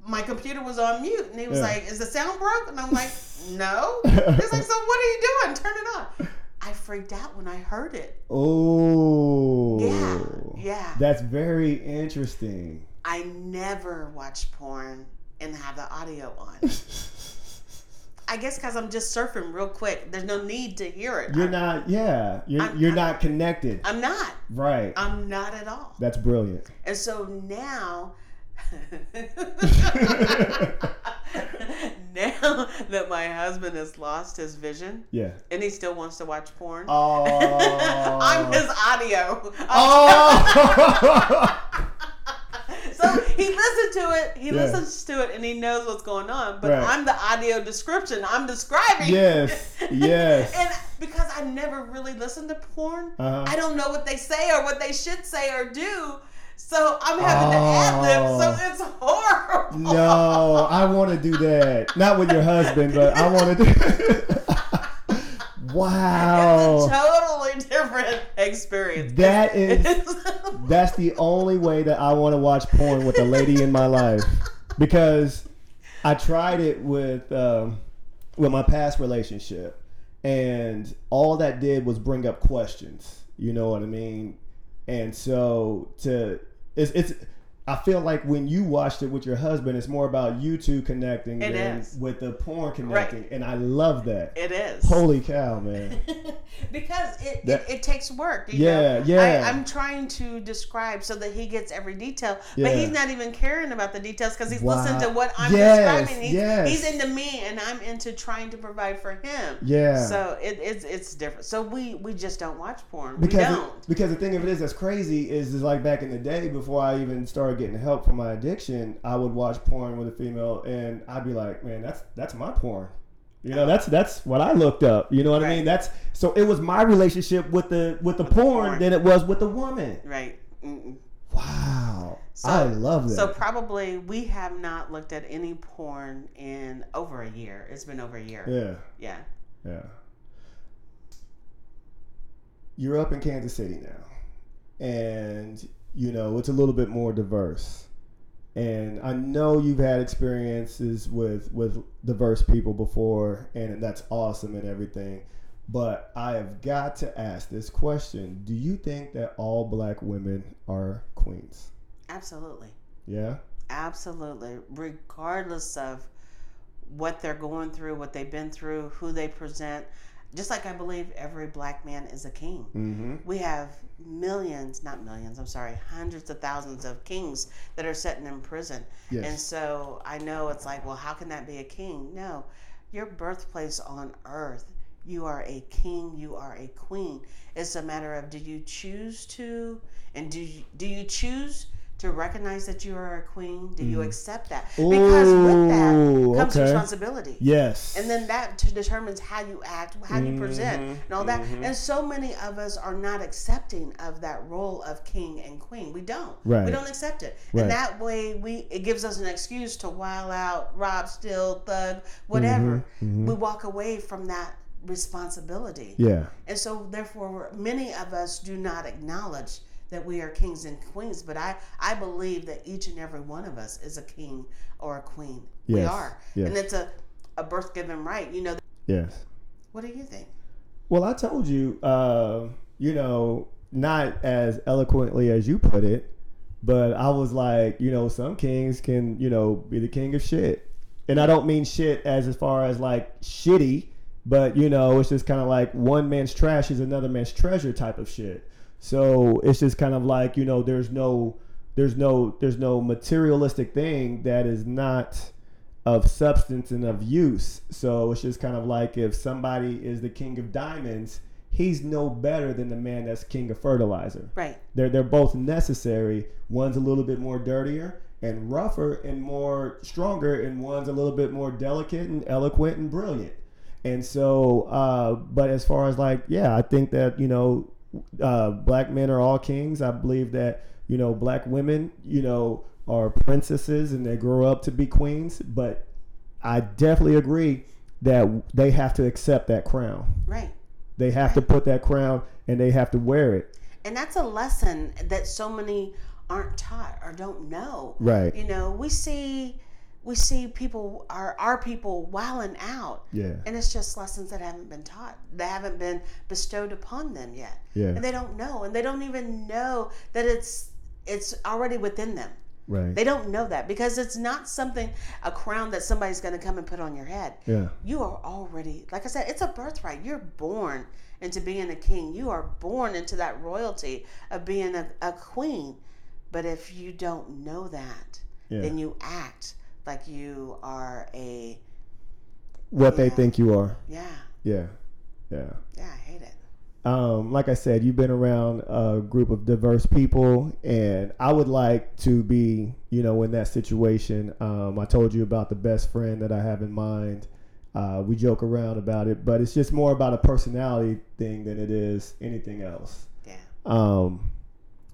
my computer was on mute, and he was Yeah. like, "Is the sound broke?" And I'm like, "No." He's like, "So what are you doing? Turn it on." I freaked out when I heard it. Oh. Yeah, yeah. That's very interesting. I never watch porn and have the audio on. I guess because I'm just surfing real quick. There's no need to hear it. You're I'm, not. Yeah. You're I'm- you're I'm- not connected. I'm not. right. I'm not at all. That's brilliant. And so now, now that my husband has lost his vision Yeah. and he still wants to watch porn, Oh. I'm his audio. Oh. So he listened to it, he Yeah. listens to it, and he knows what's going on. But Right. I'm the audio description. I'm describing. yes. Yes. And because I never really listened to porn, Uh-huh. I don't know what they say or what they should say or do. So I'm having to ad lib. So Oh. it's horrible. No, I want to do that. Not with your husband, but I want to do. It's a wow. totally different experience. That is that's the only way that I want to watch porn with a lady in my life because I tried it with um, with my past relationship, and all that did was bring up questions. You know what I mean? And so to it's it's. I feel like when you watched it with your husband, it's more about you two connecting It than is. with the porn connecting, and I love that. it is. Holy cow, man! because it, That- it, it takes work. You Yeah, know? yeah. I, I'm trying to describe so that he gets every detail, Yeah. but he's not even caring about the details because he's Wow. listening to what I'm Yes, describing. He's, yes. he's into me, and I'm into trying to provide for him. Yeah. So it, it's it's different. So we we just don't watch porn. because we it- don't. because the thing of it is that's crazy is is like back in the day before I even started getting help for my addiction, I would watch porn with a female and I'd be like, man, that's that's my porn. You know, that's that's what I looked up. You know what I mean? That's so it was my relationship with the with the porn, porn. than it was with the woman. Right. Mm-mm. Wow, So, I love that. So probably we have not looked at any porn in over a year. It's been over a year. yeah, Yeah. yeah. You're up in Kansas City now, and you know it's a little bit more diverse. And I know you've had experiences with with diverse people before, and that's awesome and everything. But I have got to ask this question: Do you think that all black women are queens? Absolutely. Yeah. Absolutely. Regardless of what they're going through, what they've been through, who they present. Just like I believe every black man is a king. Mm-hmm. We have millions, not millions, I'm sorry, hundreds of thousands of kings that are sitting in prison. Yes. And so I know it's like, well, how can that be a king? No, your birthplace on earth, you are a king, you are a queen. It's a matter of do you choose to, and do you, do you choose to recognize that you are a queen? Do you accept that? Because with that Mm. Comes okay. responsibility. Yes. And then that determines how you act, how you present, Mm-hmm. and all that. And so many of us are not accepting of that role of king and queen. We don't. Right. We don't accept it. Right. And that way, we it gives us an excuse to while out, rob, steal, thug, whatever. Mm-hmm. We walk away from that responsibility. yeah. And so, therefore, many of us do not acknowledge that we are kings and queens. But I, I believe that each and every one of us is a king or a queen. We are. yes. And it's a, a birth given right. You know, Yes. what do you think? Well, I told you, uh, you know, not as eloquently as you put it, but I was like, you know, some kings can, you know, be the king of shit. And I don't mean shit as as far as like shitty, but you know, it's just kind of like one man's trash is another man's treasure type of shit. So it's just kind of like, you know, there's no there's no there's no materialistic thing that is not of substance and of use. So it's just kind of like if somebody is the king of diamonds, he's no better than the man that's king of fertilizer. Right. They're they're both necessary. One's a little bit more dirtier and rougher and more stronger, and one's a little bit more delicate and eloquent and brilliant. And so, uh, but as far as like, yeah, I think that you know, uh, black men are all kings. I believe that you know, black women, you know, are princesses and they grow up to be queens. But I definitely agree that they have to accept that crown. Right. They have to put that crown and they have to wear it. And that's a lesson that so many aren't taught or don't know. Right. You know, we see we see people are our people wilding out. Yeah. And it's just lessons that haven't been taught. That haven't been bestowed upon them yet. Yeah. And they don't know. And they don't even know that it's it's already within them. Right. They don't know that because it's not something a crown that somebody's going to come and put on your head. Yeah. You are already, like I said, it's a birthright. You're born into being a king. You are born into that royalty of being a, a queen. But if you don't know that, Yeah. then you act like you are a, What they think you are. yeah, Yeah. Yeah. yeah, I hate it. um, like I said, you've been around a group of diverse people, and I would like to be, you know, in that situation. Um, I told you about the best friend that I have in mind. Uh, we joke around about it, but it's just more about a personality thing than it is anything else. Yeah. Um,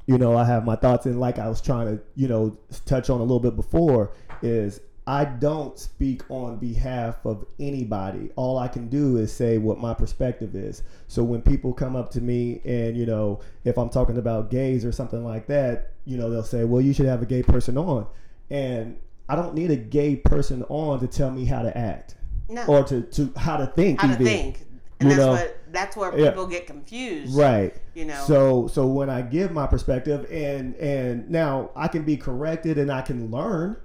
you know, I have my thoughts, and like I was trying to, you know, touch on a little bit before, is I don't speak on behalf of anybody. All I can do is say what my perspective is. So when people come up to me and, you know, if I'm talking about gays or something like that, you know, they'll say, well, you should have a gay person on. And I don't need a gay person on to tell me how to act No. or to, to how to think. how to think. And You that's know, what that's where yeah. people get confused. Right. You know. So so when I give my perspective and and now I can be corrected and I can learn,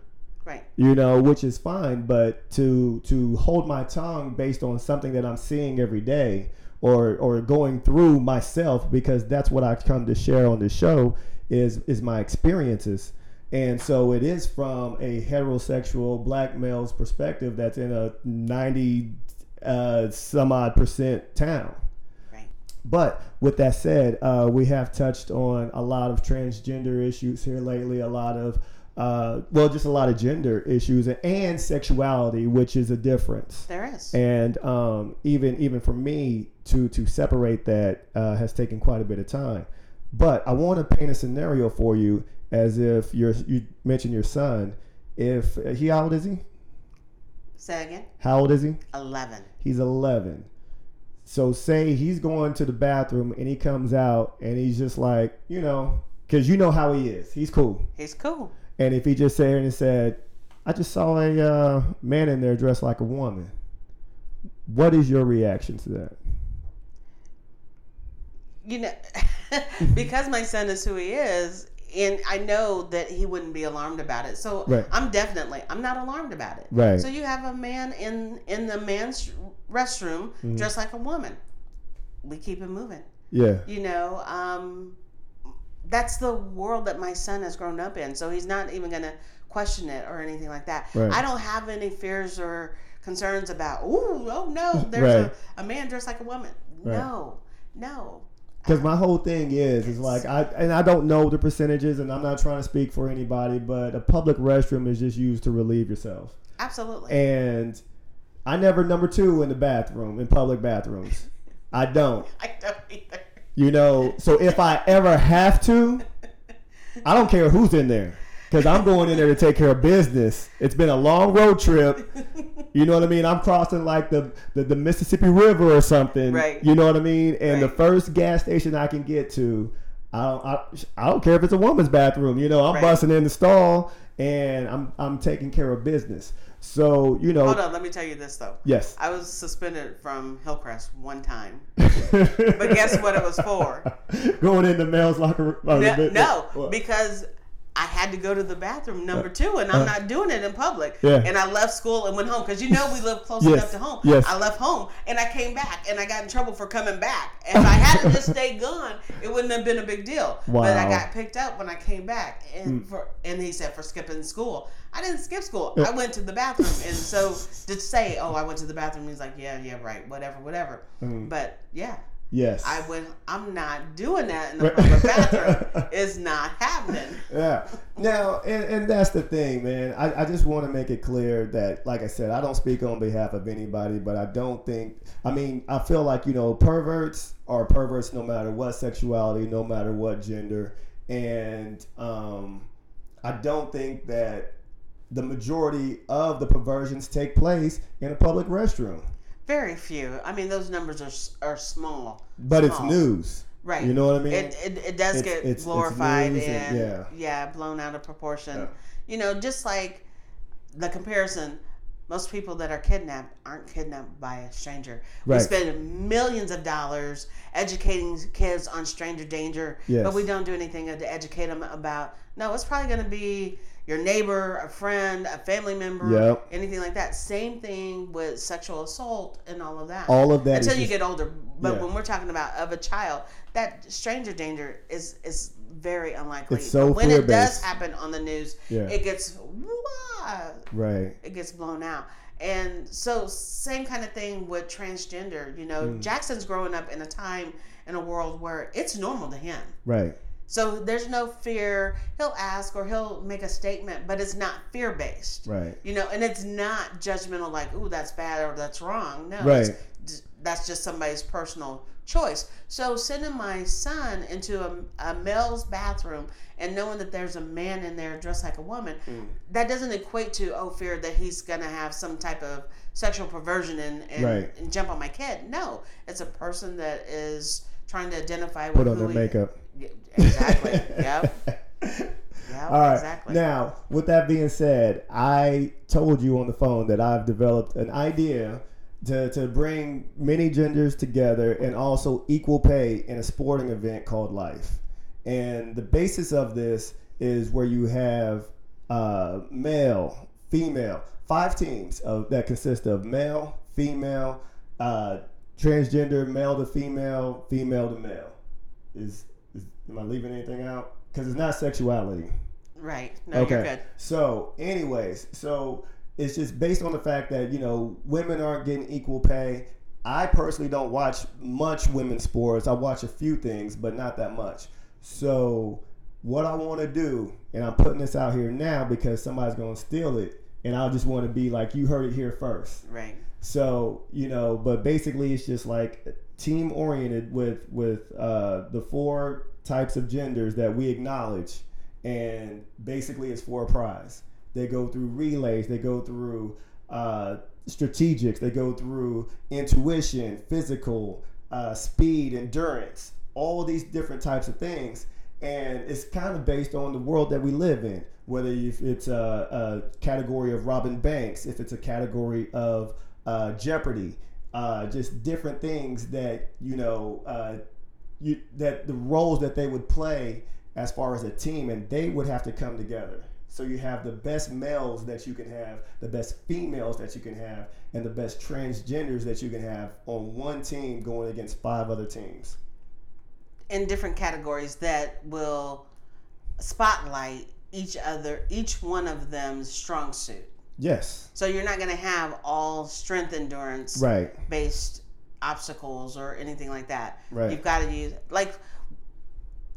right. you know, which is fine, but to to hold my tongue based on something that I'm seeing every day or or going through myself because that's what I come to share on this show is is my experiences. And so it is from a heterosexual black male's perspective that's in a 90 uh, some odd percent town. Right. But with that said, uh, we have touched on a lot of transgender issues here lately, a lot of, uh, well, just a lot of gender issues and sexuality, which is a difference. There is. And um, even even for me to to separate that uh, has taken quite a bit of time. But I want to paint a scenario for you as if you're you mentioned your son. If he how old is he? Say again. How old is he? Eleven. He's 11. So say he's going to the bathroom and he comes out and he's just like, you know, because you know how he is. He's cool. He's cool. And if he just sat here and said, I just saw a uh, man in there dressed like a woman, what is your reaction to that? you know, because my son is who he is, and I know that he wouldn't be alarmed about it. So Right. I'm definitely I'm not alarmed about it. Right. So you have a man in in the man's restroom Mm-hmm. dressed like a woman. We keep it moving. Yeah. You know, um, that's the world that my son has grown up in. So he's not even gonna question it or anything like that. Right. I don't have any fears or concerns about. Ooh, oh no, there's Right. a, a man dressed like a woman. Right. No, no. Because my uh, whole thing is, is like I and I don't know the percentages, and I'm not trying to speak for anybody, but a public restroom is just used to relieve yourself. Absolutely. And I never number two in the bathroom in public bathrooms. I don't. I don't either. You know, so if I ever have to, I don't care who's in there. Because I'm going in there to take care of business. It's been a long road trip. You know what I mean? I'm crossing like the, the, the Mississippi River or something. Right. You know what I mean? And the first gas station I can get to, I don't, I, I don't care if it's a woman's bathroom. You know, I'm Right. busting in the stall and I'm, I'm taking care of business. So, you know. Hold on, let me tell you this though. Yes. I was suspended from Hillcrest one time. But guess what it was for? Going in the male's locker room. oh, No, no, because I had to go to the bathroom number two, and I'm uh, not doing it in public. Yeah. And I left school and went home because you know we live close Yes, enough to home. yes. I left home and I came back, and I got in trouble for coming back. If I hadn't just stayed gone, it wouldn't have been a big deal. But I got picked up when I came back, and for and he said for skipping school. I didn't skip school. I went to the bathroom, and so to say, "Oh, I went to the bathroom," he's like, "Yeah, yeah, right, whatever, whatever." Mm. But yeah, Yes. I went. I'm not doing that in the public bathroom. It's not happening. yeah. Now, and, and that's the thing, man. I, I just want to make it clear that, like I said, I don't speak on behalf of anybody, but I don't think, I mean, I feel like, you know, perverts are perverts no matter what sexuality, no matter what gender. And um, I don't think that the majority of the perversions take place in a public restroom. Very few. I mean, those numbers are are small. But it's news. Right. You know what I mean? It it, it does It's- get it's- it's glorified news and, and- yeah. blown out of proportion. Yeah. You know, just like the comparison. Most people that are kidnapped aren't kidnapped by a stranger. We spend millions of dollars educating kids on stranger danger, Yes. but we don't do anything to educate them about. No, it's probably going to be your neighbor, a friend, a family member, Yep. anything like that. Same thing with sexual assault and all of that. All of that until you just- get older. But Yeah. when we're talking about of a child, that stranger danger is is very unlikely. It's so But when it does happen on the news, Yeah. it gets wah, Right. it gets blown out. And so same kind of thing with transgender. You know, Mm. Jackson's growing up in a time in a world where it's normal to him. Right. So there's no fear. He'll ask or he'll make a statement, but it's not fear based. Right. You know, and it's not judgmental like, "Ooh, that's bad or that's wrong." No, Right. that's just somebody's personal choice. So sending my son into a, a male's bathroom and knowing that there's a man in there dressed like a woman, Mm. that doesn't equate to oh fear that he's gonna have some type of sexual perversion and and, Right. and jump on my kid. No, it's a person that is trying to identify Put on their makeup. Exactly. yep. Yep. All right. Exactly. Now, with that being said, I told you on the phone that I've developed an idea to, to bring many genders together and also equal pay in a sporting event called Life. And the basis of this is where you have uh, male, female, five teams of, that consist of male, female, uh, transgender, male to female, female to male. Is, is am I leaving anything out? Because it's not sexuality. Right. No, good. So, anyways, so it's just based on the fact that you know women aren't getting equal pay. I personally don't watch much women's sports. I watch a few things, but not that much. So, what I want to do, and I'm putting this out here now because somebody's going to steal it, and I just want to be like, you heard it here first. Right. So you know, but basically, it's just like team oriented with with uh, the four types of genders that we acknowledge, and basically, it's for a prize. They go through relays. They go through uh, strategics. They go through intuition, physical, uh, speed, endurance, all these different types of things. And it's kind of based on the world that we live in, whether it's a, a category of Robin Banks, if it's a category of uh, Jeopardy, uh, just different things that you know, uh, you that the roles that they would play as far as a team, and they would have to come together. So you have the best males that you can have, the best females that you can have, and the best transgenders that you can have on one team going against five other teams. in different categories that will spotlight each other, each one of them's strong suit. Yes, So you're not going to have all strength endurance right. based obstacles or anything like that. Right. You've got to use like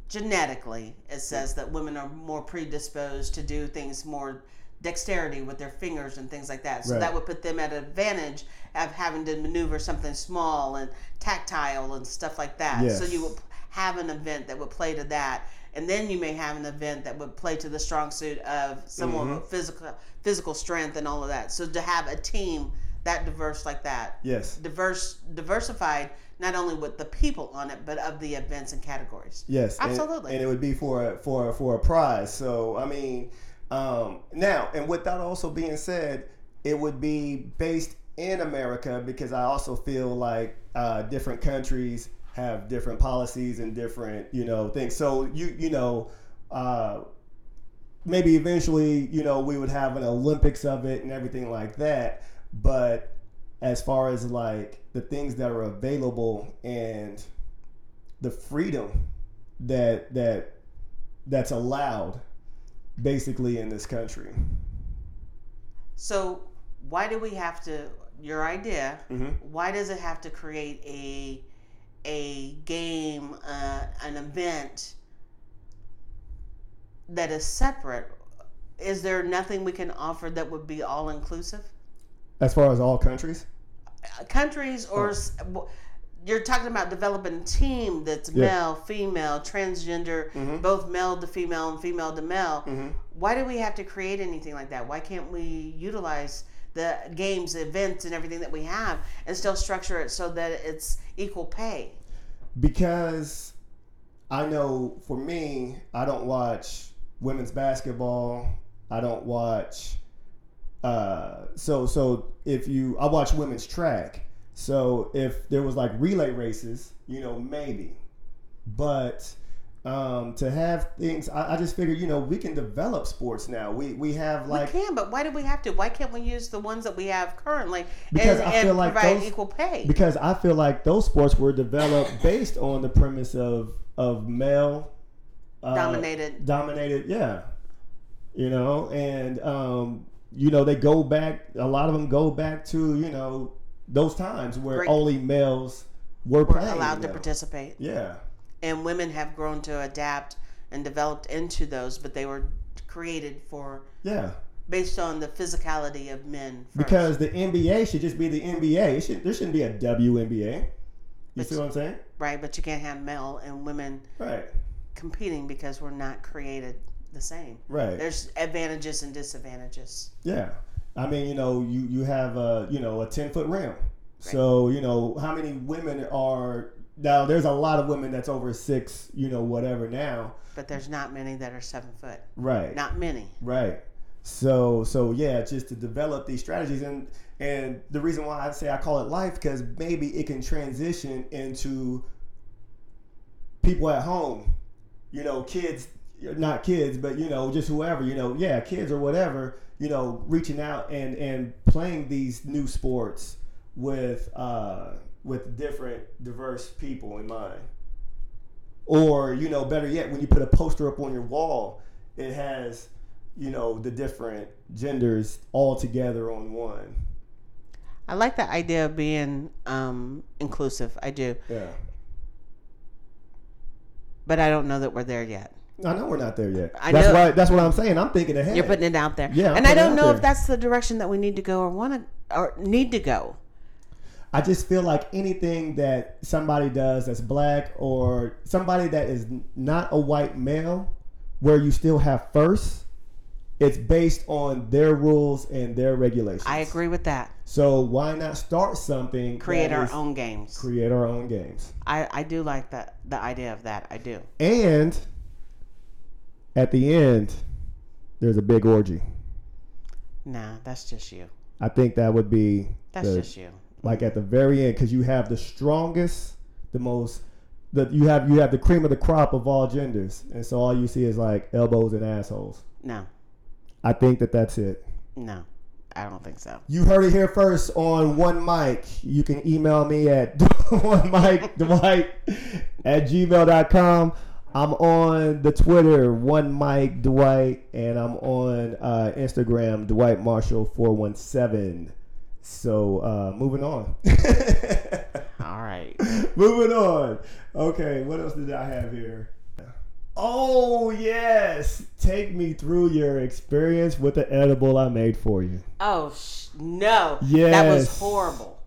genetically. It says that women are more predisposed to do things more dexterity with their fingers and things like that. So Right. that would put them at an advantage of having to maneuver something small and tactile and stuff like that. So you would have an event that would play to that. And then you may have an event that would play to the strong suit of someone with physical physical strength and all of that. So to have a team that diverse like that, Yes. diverse diversified not only with the people on it, but of the events and categories. Yes, Absolutely. and, it would be for for for a prize. So I mean, um, now and with that also being said, it would be based in America because I also feel like uh, different countries have different policies and different you know things. So you you know. Uh, maybe eventually, you know, we would have an Olympics of it and everything like that. But as far as like the things that are available and the freedom that that that's allowed basically in this country. So why do we have to your idea, Mhm. why does it have to create a a game, uh, an event that is separate? Is there nothing we can offer that would be all inclusive? As far as all countries? countries Oh. or w you're talking about developing a team that's Yeah. male, female, transgender, Mhm. both male to female and female to male. Mhm. Why do we have to create anything like that? Why can't we utilize the games, events, and everything that we have and still structure it so that it's equal pay? Because I know for me, I don't watch women's basketball. I don't watch uh so so if you I watch women's track. So if there was like relay races, you know, maybe. But um to have things I, I just figured, you know, we can develop sports now. We we have like we can, but why do we have to? Why can't we use the ones that we have currently Because and, I feel like provide those- equal pay? because I feel like those sports were developed based on the premise of of male uh, Dominated. dominated yeah you know and um you know they go back a lot of them go back to you know those times where Great. only males were, We're allowed to participate. yeah and women have grown to adapt and developed into those, but they were created for yeah based on the physicality of men. First. because the NBA should just be the NBA it should, there shouldn't be a WNBA you But- see what I'm saying right, but you can't have male and women right competing because we're not created the same. right There's advantages and disadvantages. Yeah, I mean, you know, you you have a you know a ten foot rim. So you know how many women are now? There's a lot of women that's over six, you know, whatever now. But there's not many that are seven foot. Right. Not many. Right. So so yeah, just to develop these strategies and and the reason why I say I call it life because maybe it can transition into people at home, you know, kids, not kids, but you know, just whoever, you know, yeah, kids or whatever, you know, reaching out and and playing these new sports with uh with different diverse people in mind. Or, you know, better yet, when you put a poster up on your wall, it has, you know, the different genders all together on one. I like the idea of being um, inclusive. I do, Yeah. but I don't know that we're there yet. I know we're not there yet. I that's know- why that's what I'm saying. I'm thinking ahead. You're putting it out there. Yeah, I'm and I don't know there. if that's the direction that we need to go or want to or need to go. I just feel like anything that somebody does that's black or somebody that is not a white male, where you still have first, it's based on their rules and their regulations. I agree with that. So why not start something? Create our is- own games. Create our own games. I, I do like that the idea of that. I do. And at the end, there's a big orgy. Nah, that's just you. I think that would be That's the- just you. Like at the very end because you have the strongest, the most, that you have you have the cream of the crop of all genders, and so all you see is like elbows and assholes. No, I think that that's it. no, I don't think so. You heard it here first on One Mic. You can email me at one mic dwight at gmail.com. I'm on the Twitter, one Mic Dwight, and I'm on uh, Instagram, Dwight Marshall four one seven. So uh, moving on. All right. Moving on. Okay, what else did I have here? Oh yes, take me through your experience with the edible I made for you. Oh sh- no. Yeah that was horrible.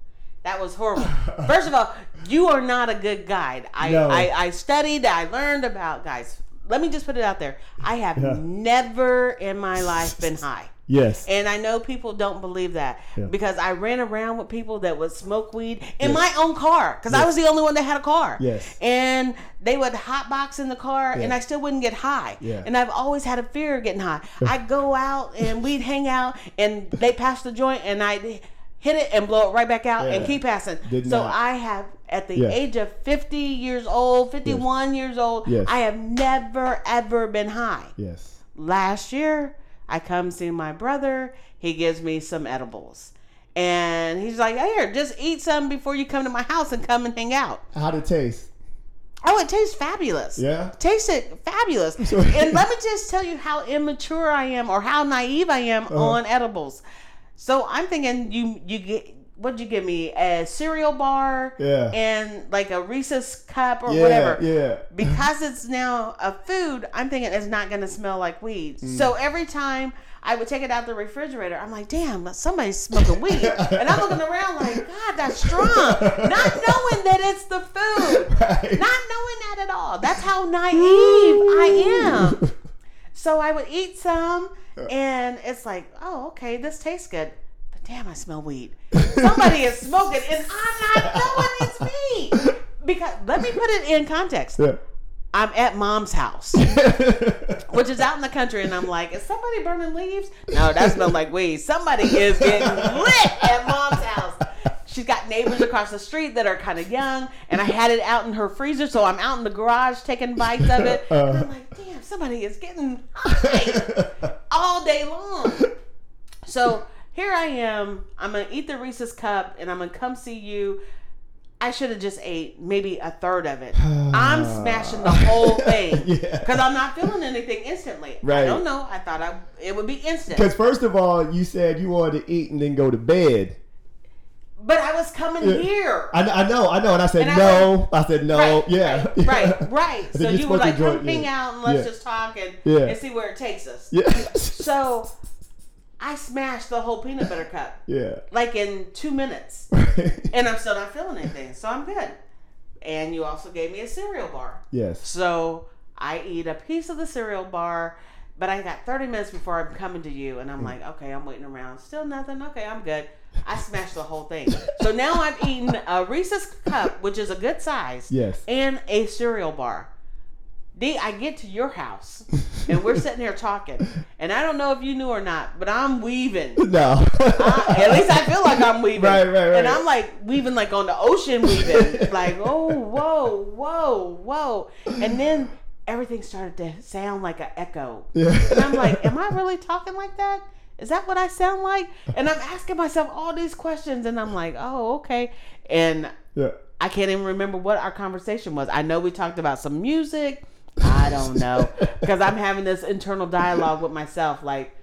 That was horrible. First of all, you are not a good guide. I, No. I, I studied, I learned about guys. Let me just put it out there. I have Yeah. never in my life been high. Yes. And I know people don't believe that Yeah. because I ran around with people that would smoke weed in Yes. my own car because I was the only one that had a car. Yes. And they would hot box in the car and I still wouldn't get high. Yeah. And I've always had a fear of getting high. I'd go out and we'd hang out and they pass the joint and I'd hit it and blow it right back out and keep passing. Did so not. I have at the Yeah. age of 50 years old, 51 years old, Yes. I have never ever been high yes. last year i come see my brother he gives me some edibles and he's like here just eat some before you come to my house and come and hang out How'd it taste? oh it tastes fabulous Yeah? tasted fabulous and let me just tell you how immature i am or how naive i am Uh-huh. on edibles so i'm thinking you you get what'd you give me a cereal bar Yeah. and like a reese's cup or Yeah. whatever Yeah. because it's now a food, I'm thinking it's not going to smell like weed. Mm. So every time I would take it out the refrigerator, I'm like, damn, somebody's smoking weed. and I'm looking around like, God, that's strong. not knowing that it's the food. Right. Not knowing that at all. That's how naive I am. So I would eat some, and it's like, oh, okay, this tastes good. Damn, I smell weed. Somebody is smoking, and I'm not knowing it's me. Because let me put it in context. Yeah. I'm at mom's house, which is out in the country, and I'm like, is somebody burning leaves? No, that smells like weed. Somebody is getting lit at mom's house. She's got neighbors across the street that are kind of young, and I had it out in her freezer, so I'm out in the garage taking bites of it. Uh-huh. And I'm like, damn, somebody is getting high all day long. So here I am. I'm gonna eat the Reese's cup, and I'm gonna come see you. I should have just ate maybe a third of it. I'm smashing the whole thing Yeah. because I'm not feeling anything instantly. Right. I don't know. I thought I it would be instant, Because first of all, you said you wanted to eat and then go to bed. but I was coming Yeah. here. I, I know, I know, and I said And I no. I said no. Right, yeah. right, right, right. So you were like, come hang yeah. out and let's Yeah. just talk and, Yeah. and see where it takes us. Yeah. So I smashed the whole peanut butter cup yeah. like in two minutes, and I'm still not feeling anything. So I'm good. And you also gave me a cereal bar. yes. So I eat a piece of the cereal bar, but I got 30 minutes before I'm coming to you, and. I'm mm. like, okay, I'm waiting around. Still nothing. Okay, I'm good. I smashed the whole thing. So now I've eaten a Reese's cup, which is a good size, Yes. and a cereal bar. D, I get to your house, and we're sitting here talking, and I don't know if you knew or not, but I'm weaving. No. I- at least I feel like I'm weaving. Right, right, right. And I'm like weaving like on the ocean weaving. like, oh, whoa, whoa, whoa. And then everything started to sound like an echo. yeah. And I'm like, am I really talking like that? Is that what I sound like? And I'm asking myself all these questions and I'm like, oh, okay. And yeah. I can't even remember what our conversation was. I know we talked about some music. I don't know. Because I'm having this internal dialogue with myself like,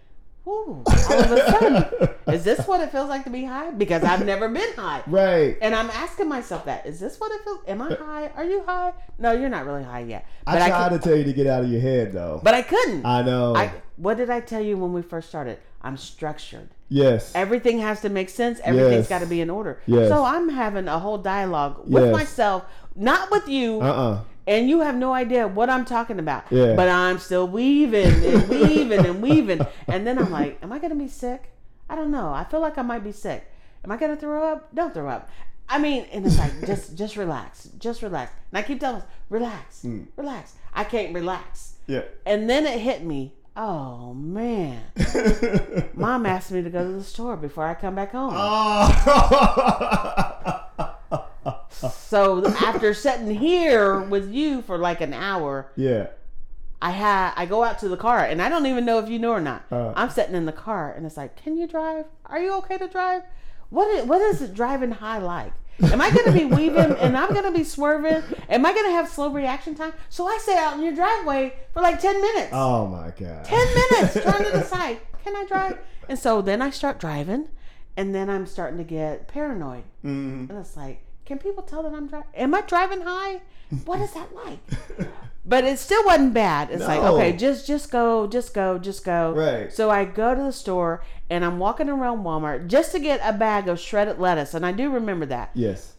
Ooh, all of a sudden, is this what it feels like to be high? Because I've never been high. Right. And I'm asking myself that. Is this what it feels? Am I high? Are you high? No, you're not really high yet. I But I, tried could, to tell you to get out of your head, though. but I couldn't. I know. I, what did I tell you when we first started? I'm structured. yes. Everything has to make sense. Everything's Yes. got to be in order. Yes. So I'm having a whole dialogue with Yes. myself, not with you. Uh-uh. And you have no idea what I'm talking about. Yeah. But I'm still weaving and weaving and weaving. And then I'm like, am I going to be sick? I don't know. I feel like I might be sick. Am I going to throw up? Don't throw up. I mean, and it's like, just just relax. Just relax. And I keep telling us, relax, Hmm. relax. I can't relax. Yeah. And then it hit me. Oh, man. Mom asked me to go to the store before I come back home. oh. So after sitting here with you for like an hour, yeah. I had I go out to the car and I don't even know if you know or not. Uh. I'm sitting in the car and it's like, "Can you drive? Are you okay to drive? What is, what is driving high like? Am I going to be weaving and I'm going to be swerving? Am I going to have slow reaction time?" So I sit out in your driveway for like 10 minutes. Oh my god. 10 minutes trying to decide, "Can I drive?" And so then I start driving and then I'm starting to get paranoid. Mhm. And it's like, can people tell that I'm driving? Am I driving high? What is that like? but it still wasn't bad. It's like okay, just just go, just go, just go. Right. So I go to the store and I'm walking around Walmart just to get a bag of shredded lettuce, and I do remember that. Yes.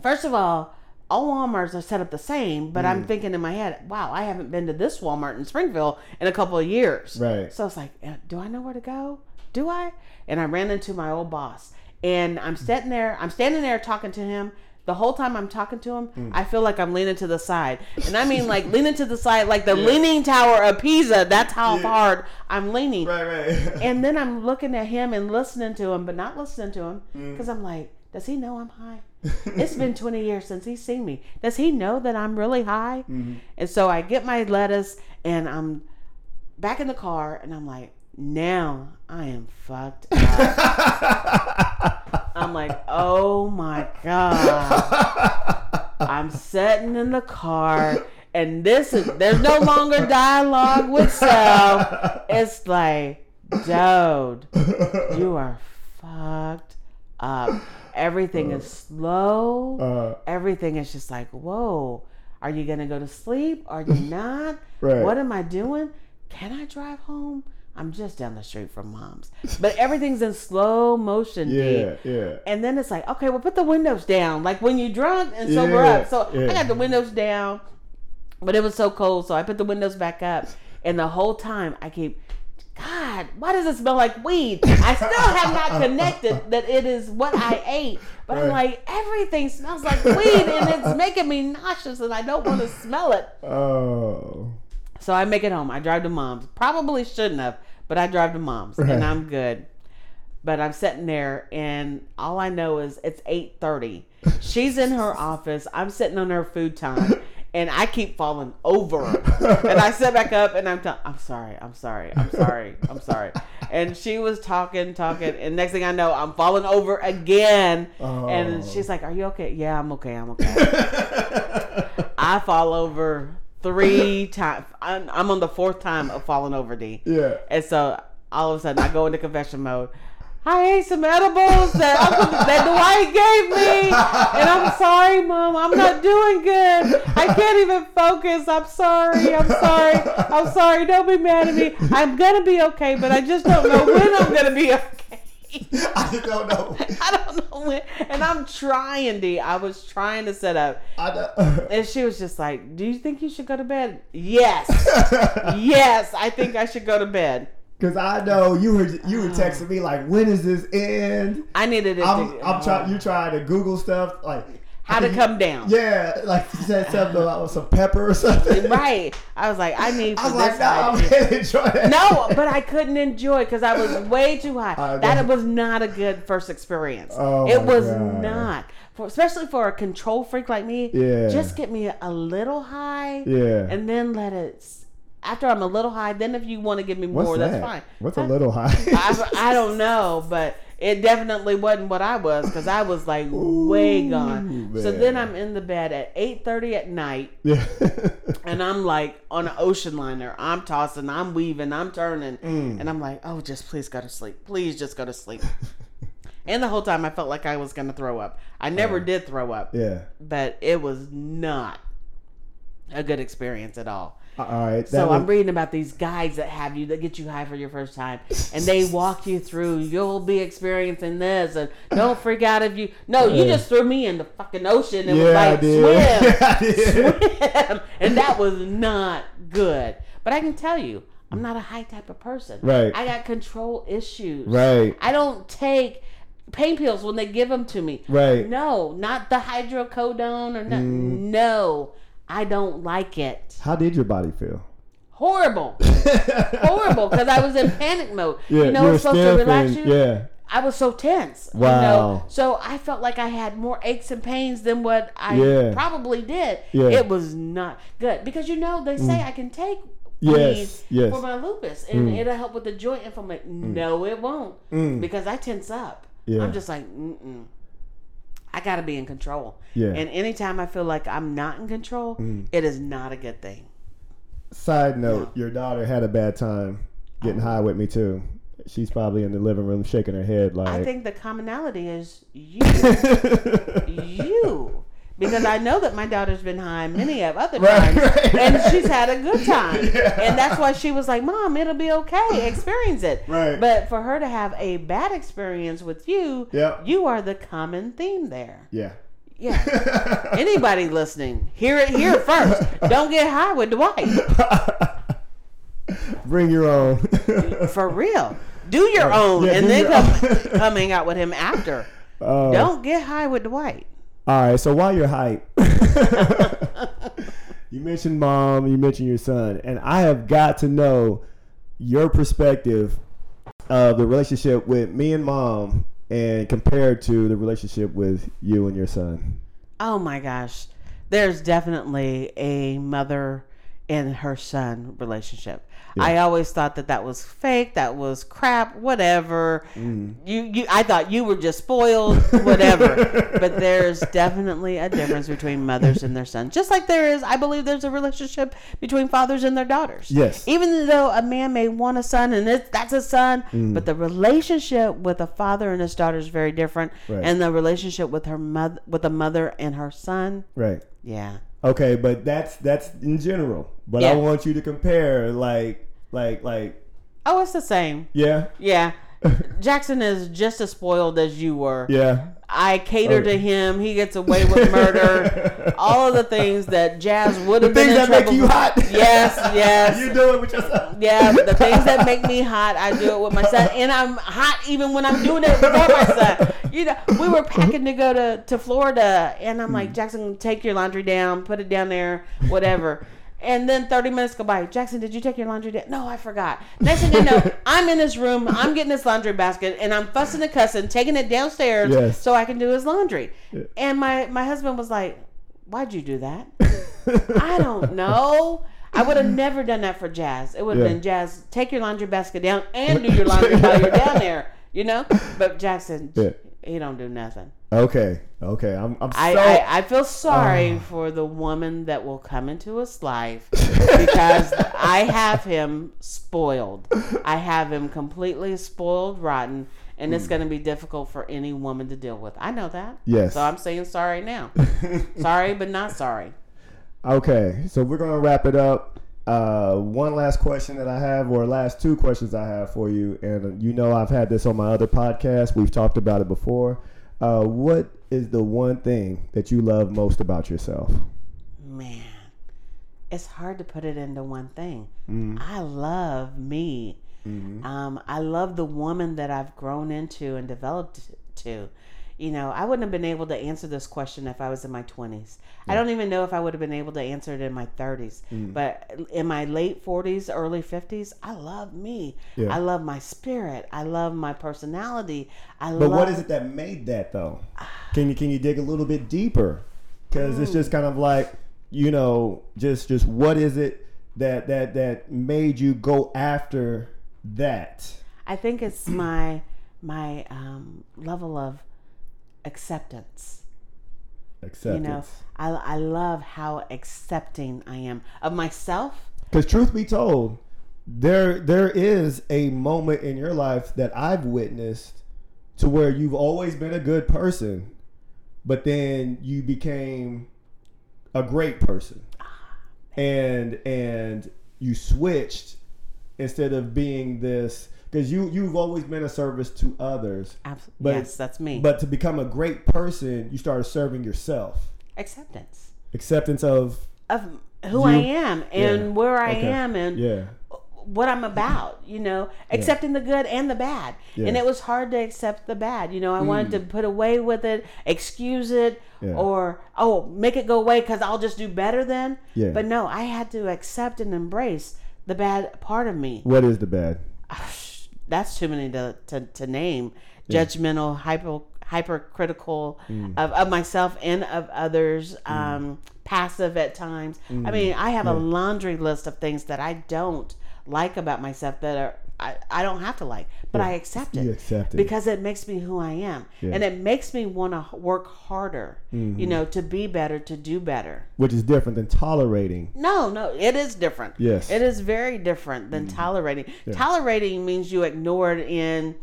First of all, all Walmarts are set up the same, but Mm. I'm thinking in my head, wow, I haven't been to this Walmart in Springfield in a couple of years. Right. So it's like, uh, do I know where to go? Do I? And I ran into my old boss, and I'm sitting there, I'm standing there talking to him. The whole time I'm talking to him, Mm. I feel like I'm leaning to the side. And I mean like leaning to the side, like the leaning tower of Pisa. That's how Yeah. hard I'm leaning. Right. Right. And then I'm looking at him and listening to him, but not listening to him Mm. because I'm like, does he know I'm high? it's been 20 years since he's seen me. Does he know that I'm really high? Mm-hmm. And so I get my lettuce and I'm back in the car and I'm like, now I am fucked up. I'm like, oh my God. I'm sitting in the car and this is, there's no longer dialogue with self. It's like, dude, you are fucked up. Everything is slow. Uh, Everything is just like, whoa. Are you gonna go to sleep? Are you not? Right. What am I doing? Can I drive home? I'm just down the street from mom's. But everything's in slow motion, yeah. Yeah. And then it's like, okay, well, put the windows down. Like when you're drunk and sober Yeah, up. So yeah. I got the windows down, but it was so cold, so I put the windows back up. And the whole time I keep, God, why does it smell like weed? I still have not connected that it is what I ate. But I'm like, everything smells like weed and it's making me nauseous and I don't want to smell it. Oh. So I make it home. I drive to mom's. Probably shouldn't have, but I drive to mom's Right. and I'm good. But I'm sitting there and all I know is it's 8:30. She's in her office. I'm sitting on her food time and I keep falling over. and I sit back up and I'm t- I'm sorry. I'm sorry. I'm sorry. I'm sorry. And she was talking, talking, and next thing I know, I'm falling over again. And Oh. she's like, "Are you okay?" Yeah, I'm okay. I'm okay. I fall over three times. I'm, I'm on the fourth time of falling over, D. yeah. And so all of a sudden I go into confession mode. I ate some edibles that Uncle that Dwight gave me, and I'm sorry, Mom. I'm not doing good. I can't even focus. I'm sorry. I'm sorry. I'm sorry. Don't be mad at me. I'm gonna be okay, but I just don't know when I'm gonna be okay. I don't know. I don't know when. And I'm trying, D. I was trying to set up. I don't. And she was just like, Do you think you should go to bed? Yes. yes, I think I should go to bed. Cause I know you were you were texting me like, when is this end? I needed it I'm to I'm trying. Uh-huh. You trying to Google stuff like how to come down. Yeah, like you said something about some pepper or something. Right. I was like, I need I was like, no, I'm idea. gonna enjoy that. No, but I couldn't enjoy because I was way too high. I that was not a good first experience. Oh it was God. not. For, especially for a control freak like me. Yeah. Just get me a little high. Yeah. And then let it. After I'm a little high, then if you want to give me What's more, that? that's fine. What's a little high? I, I don't know, but it definitely wasn't what I was because I was like way Ooh, gone. So then I'm in the bed at eight thirty at night, and I'm like on an ocean liner. I'm tossing, I'm weaving, I'm turning, Mm. and I'm like, oh, just please go to sleep. Please just go to sleep. and the whole time I felt like I was gonna throw up. I never did throw up, yeah. but it was not a good experience at all. All right. So that I'm reading about these guides that have you that get you high for your first time, and they walk you through. You'll be experiencing this, and don't freak out if you. No, you just threw me in the fucking ocean and yeah, was like, swim, did. swim, and that was not good. But I can tell you, I'm not a high type of person. Right. I got control issues. Right. I don't take pain pills when they give them to me. Right. No, not the hydrocodone or. Mm. No, I don't like it How did your body feel? horrible, horrible. Because I was in panic mode. Yeah, you know, you it's supposed to relax you. Yeah. I was so tense. You Wow. know? So I felt like I had more aches and pains than what I Yeah. probably did. Yeah. Mm. It was not good because you know they say I can take Yes, yes. for my lupus and Mm. it'll help with the joint inflammation. No, it won't Mm. because I tense up. Yeah. I'm just like, mm-mm. I got to be in control. Yeah. And anytime I feel like I'm not in control, Mm. it is not a good thing. Side note: Your daughter had a bad time getting high with me too. She's probably in the living room shaking her head like. I think the commonality is you, you, because I know that my daughter's been high many of other times, right. and she's had a good time, Yeah. and that's why she was like, "Mom, it'll be okay, experience it." Right. But for her to have a bad experience with you, Yep. you are the common theme there. yeah. Yeah. Anybody listening, hear it here first. Don't get high with Dwight. Bring your own. For real. Do your own Yeah, and then come, come hang out with him after. Oh. Don't get high with Dwight. All right, so while you're hype, you mentioned mom, you mentioned your son, and I have got to know your perspective of the relationship with me and mom and compared to the relationship with you and your son. Oh my gosh. There's definitely a mother and her son relationship. I always thought that that was fake, that was crap, whatever. Mm. You you I thought you were just spoiled, whatever. but there's definitely a difference between mothers and their sons. Just like there is, I believe there's a relationship between fathers and their daughters. Yes. Even though a man may want a son and it, that's a son, Mm. but the relationship with a father and his daughter is very different. Right. And the relationship with her mother with a mother and her son, Right. yeah. Okay, but that's that's in general. But Yeah. I want you to compare like like like Oh, it's the same. yeah. Yeah. Jackson is just as spoiled as you were. Yeah. I cater Okay. to him. He gets away with murder. All of the things that Jazz would have been things that make you for. hot. Yes, yes. you do it with yourself. Yeah, the things that make me hot, I do it with my son, and I'm hot even when I'm doing it without my son. You know, we were packing to go to, to Florida, and I'm like, mm. Jackson, take your laundry down, put it down there, whatever. And then 30 minutes go by. Jackson, did you take your laundry down? No, I forgot. Next thing you know, I'm in his room. I'm getting this laundry basket, and I'm fussing and cussing, taking it downstairs Yes. so I can do his laundry. And my my husband was like, "Why'd you do that?" I don't know. I would have never done that for Jazz. It would have Yeah. been Jazz, take your laundry basket down and do your laundry while you're down there, you know? But Jackson, Yeah. he don't do nothing. Okay. Okay. I'm I'm so I, I feel sorry Oh. for the woman that will come into his life because I have him spoiled. I have him completely spoiled, rotten, and Hmm. it's going to be difficult for any woman to deal with. I know that. Yes. So I'm saying sorry now. sorry, but not sorry. Okay, so we're gonna wrap it up. Uh, one last question that I have, or last two questions I have for you, and you know I've had this on my other podcast. We've talked about it before. Uh, what is the one thing that you love most about yourself? Man, it's hard to put it into one thing. Mm-hmm. I love me. Um, I love the woman that I've grown into and developed to. You know, I wouldn't have been able to answer this question if I was in my 20s. I don't even know if I would have been able to answer it in my 30s. Mm. But in my late 40s, early 50s, I love me. Yeah. I love my spirit. I love my personality. I But love what is it that made that though? Can you can you dig a little bit deeper? Because it's just kind of like you know, just just what is it that that that made you go after that? I think it's my my um, level of acceptance. Acceptance. You know, I, I love how accepting I am of myself. Because truth be told, there there is a moment in your life that I've witnessed to where you've always been a good person, but then you became a great person, ah, and and you switched instead of being this because you you've always been a service to others. Abs- But- yes, that's me. But to become a great person, you started serving yourself. acceptance Acceptance of of who I am and Yeah. where I Okay. am and yeah. what I'm about, you know, accepting the good and the bad. Yeah. And it was hard to accept the bad. You know, I wanted to mm. put away with it, excuse it, Yeah. or, oh, make it go away because I'll just do better then. Yeah. But no, I had to accept and embrace the bad part of me. What is the bad? That's too many to, to, to name. Judgmental, hyper, hypercritical mm. of, of myself and of others, mm. um, passive at times. I mm. mean, I have a laundry list of things that I don't like about myself that are I, I don't have to like, but Yeah. I accept it. You accept it. because it makes me who I am, Yeah. and it makes me want to work harder. Mm-hmm. You know, to be better, to do better. which is different than tolerating. No, no, it is different. Yes. it is very different than tolerating. Tolerating means you ignore it in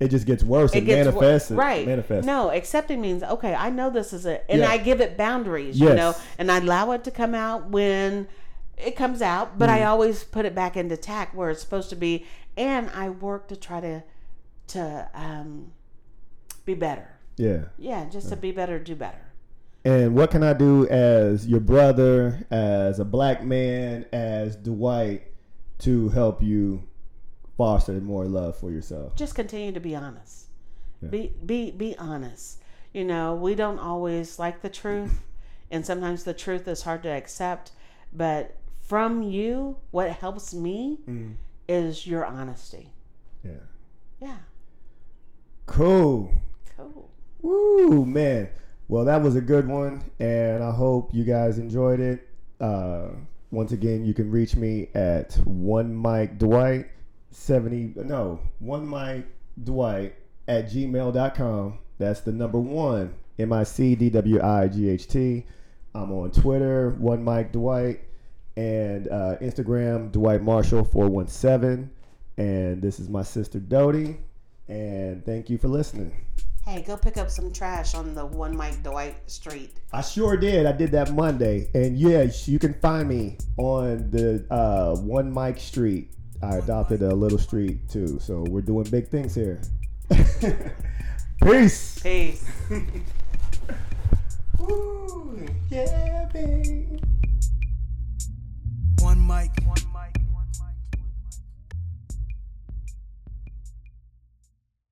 It just gets worse. It, it gets manifests. right. Manifests. No, accepting means okay. I know this is it, and Yeah. I give it boundaries. You Yes. know, and I allow it to come out when it comes out, but Mm. I always put it back into tact where it's supposed to be, and I work to try to to um, be better. Yeah. Yeah, just to be better, do better. And what can I do as your brother, as a black man, as Dwight, to help you foster more love for yourself? just continue to be honest. Be be be honest. You know, we don't always like the truth, and sometimes the truth is hard to accept. But from you, what helps me is your honesty. Yeah. Yeah, Cool. cool. Woo, man. Well, that was a good one, and I hope you guys enjoyed it. Uh, once again, you can reach me at one Mic Dwight seventy no one Mic Dwight at gmail.com. That's the number one M I C D W I G H T. I'm on Twitter, one Mic Dwight, and uh, Instagram, Dwight Marshall four one seven. And this is my sister Dodie. And thank you for listening. Hey, go pick up some trash on the one Mic Dwight Street. I sure did. I did that Monday, and yes, you can find me on the uh, One Mic Street. I adopted a little street too, so we're doing big things here. Peace. Peace. Ooh, yeah, babe one mic. One